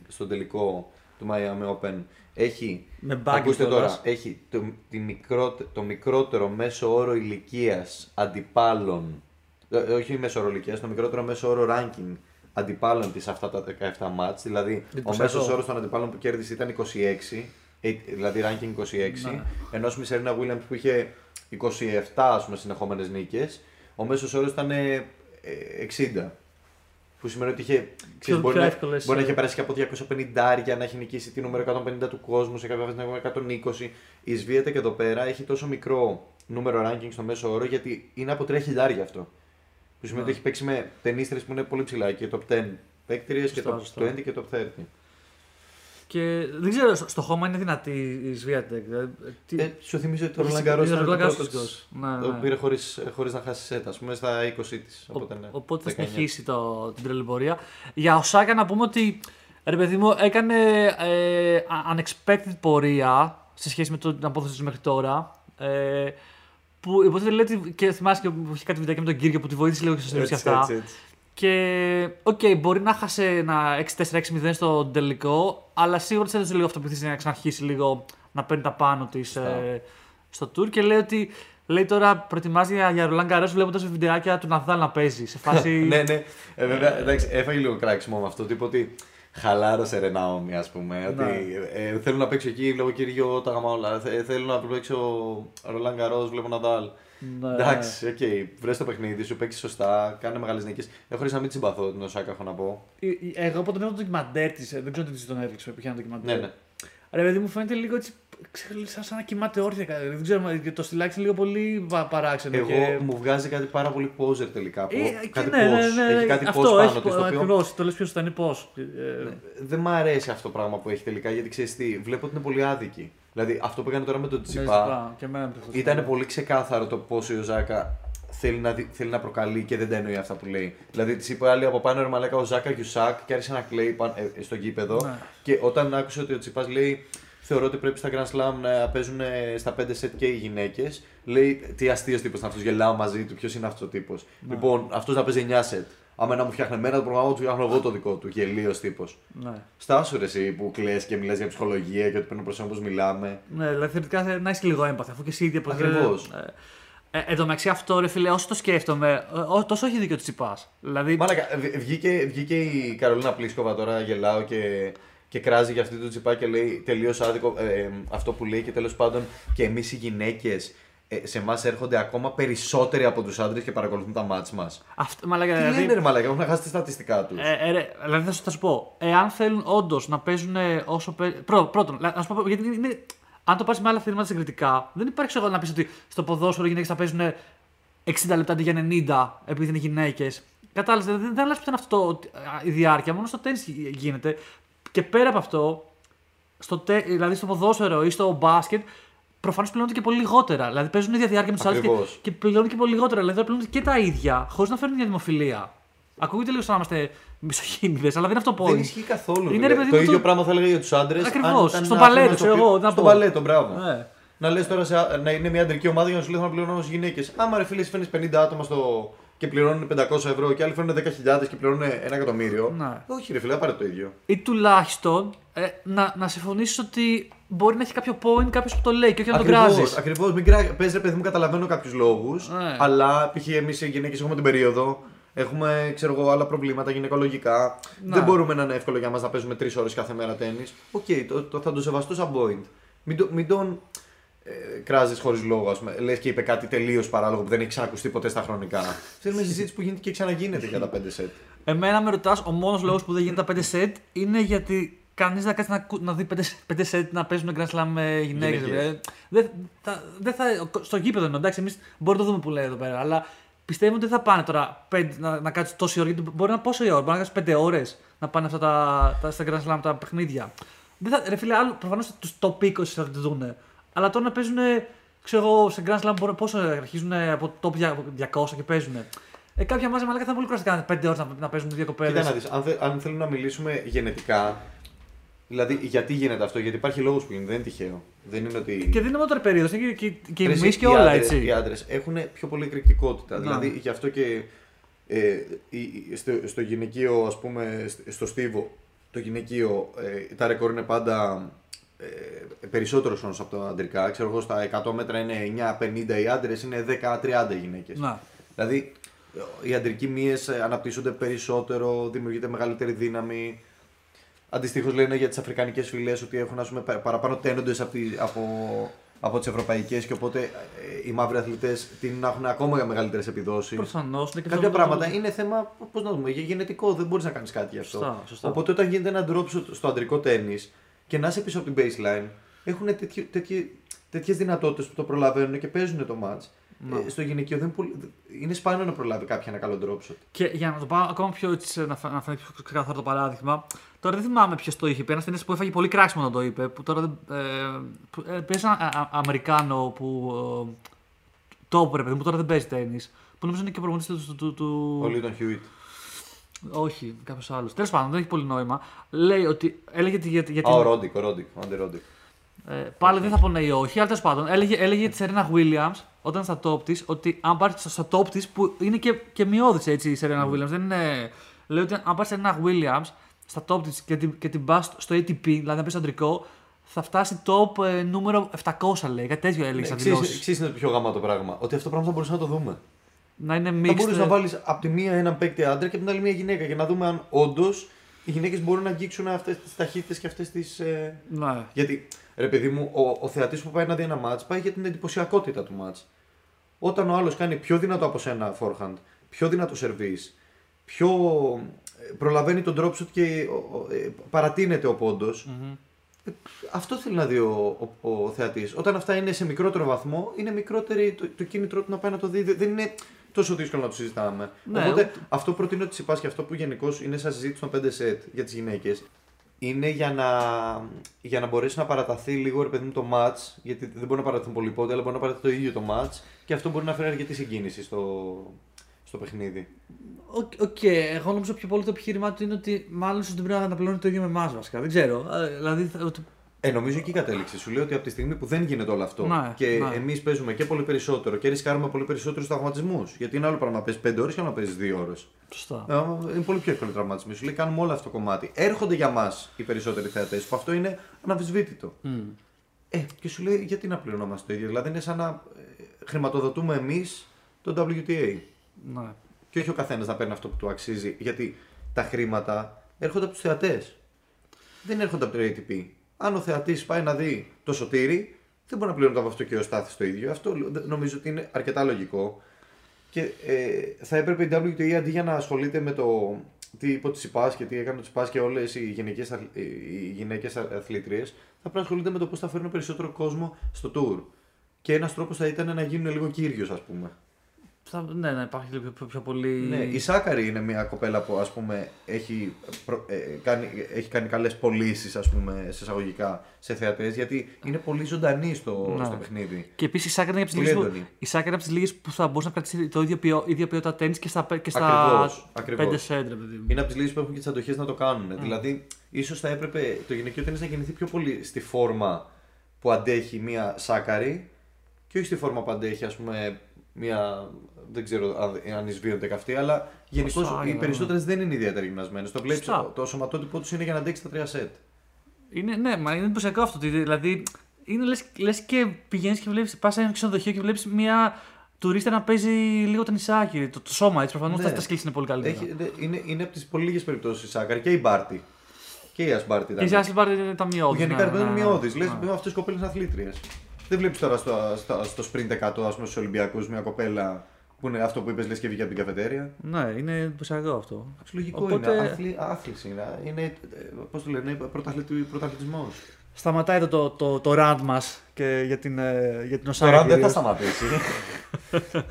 στον τελικό του Miami Open έχει, Με bagel ακούστε κιόλας. τώρα, έχει το, τη μικρότε- το μικρότερο μέσο όρο ηλικίας αντιπάλων, ε, όχι μέσο όρο ηλικίας, το μικρότερο μέσο όρο ranking αντιπάλων της αυτά τα 17 μάτς, δηλαδή ο Εντυπωσιακό. μέσος όρος των αντιπάλων που κέρδισε ήταν 26, ε, δηλαδή ranking 26, Ναι. ενώ η Σερίνα Williams που είχε 27 ας πούμε, συνεχόμενες νίκες, ο μέσος όρος ήταν ε, ε, 60. Που σημαίνει ότι είχε, ξέρεις, μπορεί, πιο να, εύκολες, μπορεί να ε. είχε περάσει και από 250 να έχει νικήσει τη νούμερο 150 του κόσμου, σε κάποια φάση να έχουμε 120. Η Σβίεται και εδώ πέρα έχει τόσο μικρό νούμερο ranking στο μέσο όρο γιατί είναι από 3 χιλιάρια αυτό. Που σημαίνει Ναι. ότι έχει παίξει με ταινίστρες που είναι πολύ ψηλά και top 10 παίκτριες και Σωστά, top σωστά. 20 και top 30. Και δεν ξέρω, στο- στο χώμα είναι δυνατή η Σβιάτεκ. Τι... Ε, σου θυμίζω ότι το Είχε- Roland Garros είχε ήταν Roland το Garros πρώτος της. της. Ναι, Το ναι. πήρε χωρίς, χωρίς να χάσεις σετ, ας πούμε, στα 20 της. Ο- Οπότε, ναι, Οπότε θα 19. συνεχίσει το, την τρελή πορεία. Για ο Σάκα να πούμε ότι ρε παιδί μου έκανε ε, α- unexpected πορεία σε σχέση με το- την απόθεση του μέχρι τώρα. Ε, που υποτίθεται λέει ότι- και θυμάσαι και που είχε κάτι βιντεάκι με τον Κύργιο που τη βοήθησε λίγο και στα Έτσι, αυτά. έτσι, έτσι. Και οκ, μπορεί να χάσει ένα 6-4-6-0 στο τελικό, αλλά σίγουρα της έδωσε λίγο αυτοπεποίθηση να ξαναρχίσει λίγο να παίρνει τα πάνω της ε, στο tour και λέει ότι λέει τώρα προετοιμάζει για, για Ρολάν Γκαρός βλέποντα βιντεάκια του Ναδάλ να παίζει. Σε φάση. ναι, ναι. Ε, βέβαια, εντάξει, έφαγε λίγο κράξιμο με αυτό. Τύπου ότι χαλάρωσε ρε Ναόμι, ας πούμε. Ναι. Ότι ε, θέλω να παίξω εκεί λόγω κυρίως τα γαμά όλα. Θε- θέλω να παίξω Ρολάν Καρό, βλέπω Ναδάλ. Ναι. Εντάξει, οκ. Okay. Βρες το παιχνίδι σου, παίξει σωστά, κάνε μεγάλες νίκες. Έχω χωρί να μην τη συμπαθώ την Οσάκα, έχω να πω. Ε, ε, Εγώ από τον είδα το ντοκιμαντέρ τη, δεν ξέρω τι τον έδειξε που είχε ένα ντοκιμαντέρ. Ναι, ναι. Ρε παιδί μου φαίνεται λίγο έτσι. Ξέρω, σαν, σαν να κοιμάται όρθια. κα- Δεν ξέρω, μα- το στυλάκι είναι λίγο πολύ πα- παράξενο. Εγώ και... μου βγάζει κάτι πάρα πολύ poser τελικά. Που, Ε, και κάτι ναι, ναι, pose. ναι, ναι, Έχει κάτι αυτό, pose πάνω έχει της, το οποίο Ακριβώς, το λες πιο σωστά, είναι πώς. Ε, δεν μ' αρέσει αυτό το πράγμα που έχει τελικά γιατί ξέρεις τι, βλέπω ότι είναι πολύ άδικη. Δηλαδή αυτό που έκανε τώρα με τον ναι, Τσιπά ζητά, και εμένα μου το ήταν πολύ ξεκάθαρο το πόσο η Οζάκα θέλει να, δει- θέλει να προκαλεί και δεν τα εννοεί αυτά που λέει. Δηλαδή της είπε άλλη από πάνω ρε μαλάκα ο Ζάκα Γιουσάκ και άρχισε να κλαίει παν- ε, στο γήπεδο. Ναι. Και όταν άκουσε ότι ο Τσιπά λέει Θεωρώ ότι πρέπει στα Grand Slam να παίζουν ε, στα 5 set και οι γυναίκες. Λέει τι αστείος τύπος είναι αυτός, γελάω μαζί του, ποιος είναι αυτός ο τύπος. Ναι. Λοιπόν, αυτός να παίζει 9 set. Άμα να μου φτιάχνει εμένα το πρόγραμμα του, φτιάχνω εγώ το δικό του. Γελίος τύπος. Ναι. Στάσου ρε εσύ που κλε και μιλάς για ψυχολογία και ότι παίρνει προσώπου πώ μιλάμε. Ναι, δηλαδή θεωρητικά θε- να έχεις λίγο έμπαθη, αφού και εσύ ίδια ποτέ- Ακριβώς. Ε, Ε, εν τω μεταξύ αυτό ρε φίλε, όσο το σκέφτομαι, ε, ό, τόσο έχει δίκιο του Τσιπάς. Δηλαδή, Μάλακα, βγ- βγήκε, βγήκε η Καρολίνα Πλίσκοβα τώρα, γελάω και, και κράζει για αυτή του τσιπά και λέει τελείως άδικο ε, αυτό που λέει και τέλος πάντων και εμείς οι γυναίκες ε, σε εμάς έρχονται ακόμα περισσότεροι από τους άντρες και παρακολουθούν τα μάτς μας. αυτό, μαλάκα, Τι δηλαδή, λένε ρε μαλάκα, έχουν χάσει τα στατιστικά τους. Ε, ε, ρε, δηλαδή θα σου, θα σου πω, εάν θέλουν όντως να παίζουν όσο παίζουν. Πρω, πρώτον, να σου πω, γιατί είναι, αν το πάρεις με άλλα θύματα συγκριτικά, δεν υπάρχει εγώ να πεις ότι στο ποδόσφαιρο οι γυναίκε θα παίζουν 60 λεπτά αντί για 90 επειδή είναι γυναίκες. Κατάλαβες, δεν, δεν αλλάζει πουθενά αυτό το- η διάρκεια, μόνο στο τέννη γίνεται. Και πέρα από αυτό, στο, τε, δηλαδή στο ποδόσφαιρο ή στο μπάσκετ, προφανώς πληρώνονται και πολύ λιγότερα. Δηλαδή παίζουν ίδια διάρκεια με τους άλλους και, Ακριβώς. και πληρώνουν και πολύ λιγότερα. Δηλαδή θα πληρώνουν και τα ίδια, χωρίς να φέρνουν μια δημοφιλία. Ακούγεται λίγο σαν να είμαστε μισογίνηδε, αλλά δεν είναι αυτό το point. Δεν ισχύει καθόλου. Είναι, φίλε. ρε παιδί το μου, ίδιο το- πράγμα θα έλεγα για τους άντρες. Ακριβώς. Στο παλέτο, ξέρω εγώ, να Στο πω. παλέτο, μπράβο. Ναι. Να λες τώρα σε, να είναι μια αντρική ομάδα για να σου λέει θα πληρώνω ως γυναίκες. Άμα ρε φίλε, εσύ φέρνει 50 άτομα στο... και πληρώνουν 500 ευρώ και άλλοι φέρνουν 10.000 και πληρώνουν 1 εκατομμύριο. Ναι. Όχι, ρε φίλε, θα πάρε το ίδιο. Ή τουλάχιστον ε, να, να συμφωνήσεις ότι μπορεί να έχει κάποιο point κάποιος που το λέει και όχι να τον κράζεις. Ακριβώς. Μην κρά... Πες ρε παιδί μου, καταλαβαίνω κάποιους λόγους. Ναι. Αλλά π.χ. εμείς οι γυναίκες έχουμε την περίοδο. Έχουμε ξέρω εγώ, άλλα προβλήματα γυναικολογικά. Ναι. Δεν μπορούμε να είναι εύκολο για μας να παίζουμε τρεις ώρες κάθε μέρα τέννη. Οκ, το, το, θα το σεβαστώ σαν point. Μην, το, μην τον ε, κράζεις χωρίς λόγο, ας πούμε. Λες και είπε κάτι τελείως παράλογο που δεν έχει ξανακουστεί ποτέ στα χρονικά. Θέλουμε συζήτηση που γίνεται και ξαναγίνεται για τα 5 σετ. Εμένα με ρωτάς, ο μόνος λόγος που δεν γίνεται τα 5 σετ είναι γιατί κανείς δεν κάτσει να, ακού- να δει 5, σετ να παίζουν Grand Slam με γυναίκες. Γυναίκες. Δεν θα, δεν θα, στο γήπεδο εννοώ, εντάξει, εμείς μπορούμε να το δούμε που λέει εδώ πέρα. Αλλά πιστεύω ότι δεν θα πάνε τώρα πέντε, να, να κάτσεις τόση ώρα. Γιατί μπορεί να πόση ώρα, μπορεί να κάτσεις 5 ώρες να πάνε αυτά τα, τα, στα Grand Slam τα παιχνίδια. Δεν θα, ρε φίλε, άλλο, προφανώς τους top 20 θα το δουν. Αλλά τώρα να παίζουν, ξέρω εγώ, σε Grand Slam μπορεί- πόσο αρχίζουν από top 200 και παίζουν. Ε, κάποια μάζα μαλάκα θα είναι πολύ κουραστικά 5 ώρες να, να παίζουν δύο κοπέλες. Κοίτα να δεις, αν, θε, αν θέλουμε να μιλήσουμε γενετικά, δηλαδή γιατί γίνεται αυτό, γιατί υπάρχει λόγος που γίνεται, δεν είναι τυχαίο. Δεν είναι ότι. Και δεν είναι μόνο τώρα περίοδο, είναι και, και, και Ρε, εμεί εσύ, και οι όλα άντρες- έτσι. Οι άντρες έχουν πιο πολύ εκρηκτικότητα. Να. Δηλαδή γι' αυτό και ε, η- η- στο, στο γυναικείο, ας πούμε, σ- στο στίβο, το γυναικείο, ε, τα ρεκόρ είναι πάντα ε, περισσότερος όσο από τα αντρικά. Ξέρω εγώ στα 100 μέτρα είναι 9-50 οι άντρες, είναι 10-30 οι γυναίκες. Να. Δηλαδή οι αντρικοί μύες αναπτύσσονται περισσότερο, δημιουργείται μεγαλύτερη δύναμη. Αντιστοίχως λένε για τις αφρικανικές φυλές ότι έχουν ας πούμε, πα- παραπάνω τένοντες από, τις- από, από τις ευρωπαϊκές και οπότε ε, οι μαύροι αθλητές τείνουν να έχουν ακόμα μεγαλύτερες επιδόσεις. Προφανώς. Κάποια πράγματα είναι θέμα, πώς να δούμε, γε- γενετικό, δεν μπορείς να κάνεις κάτι γι' αυτό. Σωστά, σωστά. Οπότε όταν γίνεται ένα drop shot στο αντρικό τέννη και να είσαι πίσω από την baseline, έχουν τέτοιες δυνατότητες που το προλαβαίνουν και παίζουν το match. Ναι. Ε, στο γυναικείο δεν πολύ- είναι σπάνιο να προλάβει κάποια ένα καλό drop shot. Και για να το πάω ακόμα πιο έτσι, να, φα- να φανεί πιο ξεκάθαρο το παράδειγμα, τώρα δεν θυμάμαι ποιος το είχε πει. Ένας ταινία που έφαγε πολύ κράξιμο να το είπε. Που τώρα δεν. Ε, που, ε, παίζει ένα α- α- Αμερικάνο που. Ε, το έπρεπε, παιδί μου, τώρα δεν παίζει τέννη. Που νομίζω είναι και προπονητή του. του, του, του... Ο Λίτον Χιούιτ. Όχι, κάποιος άλλος. Τέλος πάντων, δεν έχει πολύ νόημα. Λέει ότι. Έλεγε ότι. Για, για Α, ο την- Ρόντικ, ο Ρόντικ, ο Άντε Ρόντικ. Ε, πάλι δεν θα πω ναι ή όχι, αλλά τέλος πάντων έλεγε, έλεγε τη Σερένα Williams όταν στα top της ότι αν πάρεις στα, στα top της που είναι και, και μειώδης έτσι η Σερένα Williams. Δεν είναι. Λέει ότι αν πάρεις Σερένα Williams στα top της και την, και την πας στο ATP, δηλαδή να πεις στο αντρικό, θα φτάσει top ε, νούμερο 700 λέει. Κάτι τέτοιο έλεγε σαν δηλώσεις. Εξή είναι το πιο γαμάτο πράγμα. Ότι αυτό το πράγμα θα μπορούσαμε να το δούμε. Να είναι Θα mixed. μπορούσες ε, να βάλεις από τη μία έναν παίκτη άντρα και από την άλλη μία γυναίκα για να δούμε αν όντως οι γυναίκες μπορούν να αγγίξουν αυτές τις ταχύτητες και αυτές τις. Ε... Ναι. Γιατί, ρε παιδί μου, ο, ο θεατής που πάει να δει ένα match πάει για την εντυπωσιακότητα του match. Όταν ο άλλος κάνει πιο δυνατό από σένα forehand, πιο δυνατό service, πιο. ε, προλαβαίνει τον drop shot και ο- ο- ε, παρατείνεται ο ποντο Μμμ. Αυτό θέλει να δει ο, ο, ο θεατής. Όταν αυτά είναι σε μικρότερο βαθμό, είναι μικρότερη το, το κίνητρό του να πάει να το δει. Δεν δεν είναι τόσο δύσκολο να το συζητάμε. Ναι, Οπότε ούτε- αυτό που προτείνω ότι και αυτό που γενικώ είναι σαν συζήτηση των 5 σετ για τις γυναίκες, είναι για να, για να μπορέσει να παραταθεί λίγο ρε παιδί μου το match, γιατί δεν μπορεί να παραταθούν πολύ πότε, αλλά μπορεί να παραταθεί το ίδιο το match και αυτό μπορεί να φέρει αρκετή συγκίνηση στο, στο παιχνίδι. OK, OK, εγώ νομίζω πιο πολύ το επιχείρημά του είναι ότι μάλλον ίσως δεν πρέπει να πληρώνει το ίδιο με εμάς βασικά. Δεν ξέρω. Ε, Δηλαδή, θα- ότι Ε, νομίζω εκεί κατέληξε. Σου λέω ότι από τη στιγμή που δεν γίνεται όλο αυτό Ναι, και ναι. εμείς παίζουμε και πολύ περισσότερο και ρισκάρουμε πολύ περισσότερους τραυματισμούς. Γιατί είναι άλλο πράγμα να παίζει 5 ώρες και άλλο να παίζει 2 ώρες. Σωστά. Ε, είναι πολύ πιο εύκολο τραυματισμοί. Σου λέει κάνουμε όλο αυτό το κομμάτι. Έρχονται για μας οι περισσότεροι θεατές που αυτό είναι αναμφισβήτητο. Μμ. Ε, και σου λέει γιατί να πληρωνόμαστε το ίδιο; Δηλαδή είναι σαν να χρηματοδοτούμε εμείς το WTA. Ναι. Και όχι ο καθένας να παίρνει αυτό που του αξίζει. Γιατί τα χρήματα έρχονται από τους θεατές. Δεν έρχονται από το ATP. Αν ο θεατής πάει να δει το σωτήρι, δεν μπορεί να πληρώνει από αυτό και ο Στάθης το ίδιο. Αυτό νομίζω ότι είναι αρκετά λογικό. Και ε, θα έπρεπε η WTA αντί για να ασχολείται με το τι είπε ο Τσιπάς και τι έκανε ο Τσιπάς και όλες οι γυναίκε οι γυναίκες αθλήτριες, θα πρέπει να ασχολείται με το πώς θα φέρουν περισσότερο κόσμο στο tour. Και ένας τρόπος θα ήταν να γίνουν λίγο κύριο, ας πούμε. Θα, ναι, να υπάρχει λίγο πιο, πιο πολύ. Ναι, η Σάκαρη είναι μια κοπέλα που ας πούμε, έχει, προ, ε, κάνει, έχει κάνει καλές πωλήσεις σε εισαγωγικά σε θεατές γιατί είναι πολύ ζωντανή στο, Ναι. στο παιχνίδι. Και επίσης η Σάκρα είναι από τις Πολύ λίγες που, έντονη. η Σάκρα είναι από τις λίγες που θα μπορούσε να κρατήσει το ίδιο, ποιο, ίδιο ποιότητα τέννη και στα, και στα Ακριβώς, ακριβώς. πέντε σέντρε, παιδί μου. Είναι από τις λίγες που έχουν και τις αντοχές να το κάνουν. Ναι. Δηλαδή, ίσως θα έπρεπε το γυναικείο τέννη να γεννηθεί πιο πολύ στη φόρμα που αντέχει μια Σάκαρη και όχι στη φόρμα που αντέχει, ας πούμε, μια. Δεν ξέρω αν- αν εισβείονται και αυτοί, αλλά γενικώς Σάκαρα, οι ναι. περισσότερες δεν είναι ιδιαίτερα γυμνασμένες. Το βλέπεις, Σωστά. το, το σωματότυπό τους είναι για να αντέξει τα τρία σετ. Είναι, ναι, μα είναι εντυπωσιακό αυτό. ότι Δηλαδή, είναι λες, λες και πηγαίνεις και βλέπεις, πας σε ένα ξενοδοχείο και βλέπεις μια τουρίστα να παίζει λίγο τενισάκι. Το, το σώμα έτσι. Προφανώς Ναι. τα, τα skills είναι πολύ καλύτερα. Έχει, δε- είναι, είναι από τις πολύ λίγες περιπτώσεις η Σάκαρη και η Μπάρτι. Και η Ασμπάρτη Και η ήταν. Άσλι Μπάρ είναι τα Που μειώδη. γενικά δεν είναι μειώδης. Λες, ναι. αυτές οι κοπέλες είναι αθλήτριες. Δεν βλέπεις τώρα στο, στο, στο sprint 100, ας πούμε, στους Ολυμπιακούς, μια κοπέλα που είναι αυτό που είπες, λες και βγήκε από την καφετέρια; Ναι, είναι εντυπωσιακό αυτό. Λογικό Οπότε- είναι. Αθλη, άθληση είναι. είναι Πώς το λένε, πρωταθλητισμός. Σταματάει το, το, το, το rant μας για την, ε, για την Οσάκα. Τώρα δεν θα κυρίως. σταματήσει.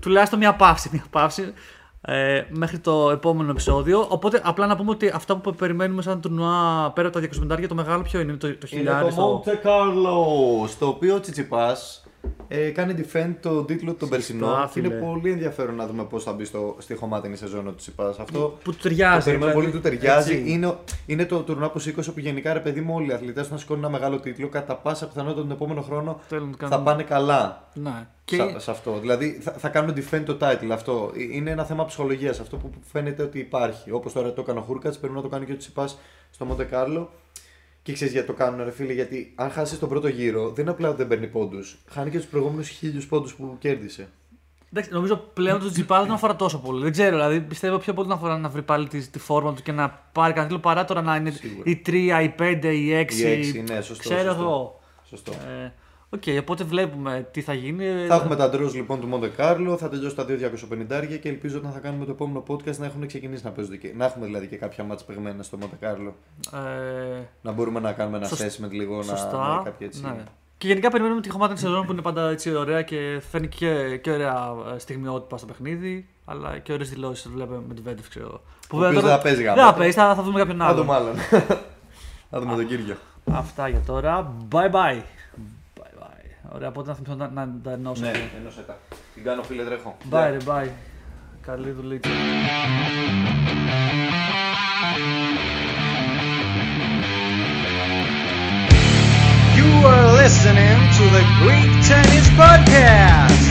Τουλάχιστον μια παύση. Μια παύση ε, μέχρι το επόμενο επεισόδιο. Οπότε απλά να πούμε ότι αυτά που περιμένουμε σαν τουρνουά πέρα από τα 250 το μεγάλο ποιο είναι, το, το είναι χιλιάρι. το στο- Monte Carlo, στο οποίο ο Τσιτσιπάς ε, κάνει defend το τίτλο τον περσινό. Και είναι φίλε. πολύ ενδιαφέρον να δούμε πώς θα μπει στο, στη χωμάτινη σεζόν ο Τσιτσιπά. Αυτό Που του ταιριάζει. Το περιμένω δηλαδή, πολύ, του ταιριάζει. έτσι. Είναι, είναι το τουρνουά που σήκωσε που γενικά ρε παιδί μου όλοι οι αθλητές να σηκώνουν ένα μεγάλο τίτλο. Κατά πάσα πιθανότητα τον επόμενο χρόνο Θέλουν να το θα κάνουν. πάνε καλά Ναι. Και... σε, σε αυτό. Δηλαδή θα, θα κάνουν defend το title. Αυτό Ε, είναι ένα θέμα ψυχολογίας. Αυτό που που φαίνεται ότι υπάρχει. Όπως τώρα το έκανε ο Χούρκατ, πρέπει να το κάνει και ο Τσιπάς στο Μοντε Κάρλο. Και ξέρεις γιατί το κάνουν, ρε φίλε, γιατί αν χάσεις τον πρώτο γύρο, δεν είναι απλά ότι δεν παίρνει πόντους. Χάνει και τους προηγούμενους χίλιους πόντους που κέρδισε. Εντάξει, νομίζω πλέον τον Τσιτσιπά δεν αφορά τόσο πολύ. Δεν ξέρω, δηλαδή πιστεύω πιο πολύ να αφορά να βρει πάλι τη, τη φόρμα του και να πάρει κανένα τίτλο παρά τώρα να είναι Σίγουρα. η 3, η 5, η 6. Η έξι, ναι, σωστό, Ξέρω σωστό. εγώ. Σωστό. Ε, Οκ, οπότε βλέπουμε τι θα γίνει. Θα έχουμε τα draws λοιπόν του Μοντε Κάρλο, θα τελειώσει τα 2.250 και ελπίζω όταν θα κάνουμε το επόμενο podcast να έχουν ξεκινήσει να παίζονται και να έχουμε δηλαδή και κάποια ματς παιγμένα στο Μοντε Κάρλο. Ε, Να μπορούμε να κάνουμε ένα Σωσ- assessment λίγο, σωστά. να, να κάποια έτσι. ναι. Και γενικά περιμένουμε τη χωμάτα τη σεζόν που είναι πάντα έτσι ωραία και φέρνει και, και ωραία ε, στιγμιότυπα στο παιχνίδι. Αλλά και ωραίες δηλώσεις βλέπουμε με τον Βέντεφ, ξέρω. Που Ο οποίος δεν θα παίζει Δεν γάμα. θα παίζει, θα, θα δούμε κάποιον Να άλλο. δούμε άλλον. Να δούμε τον Κύριο. Αυτά για τώρα. Bye bye. Bye, bye. Ωραία, οπότε να θυμηθώ να, να τα ενώσω. ναι, ενώσε τα. Την κάνω φίλε τρέχω. Bye, ρε, bye. Καλή δουλίτσα. You are listening to the Greek Tennis Podcast.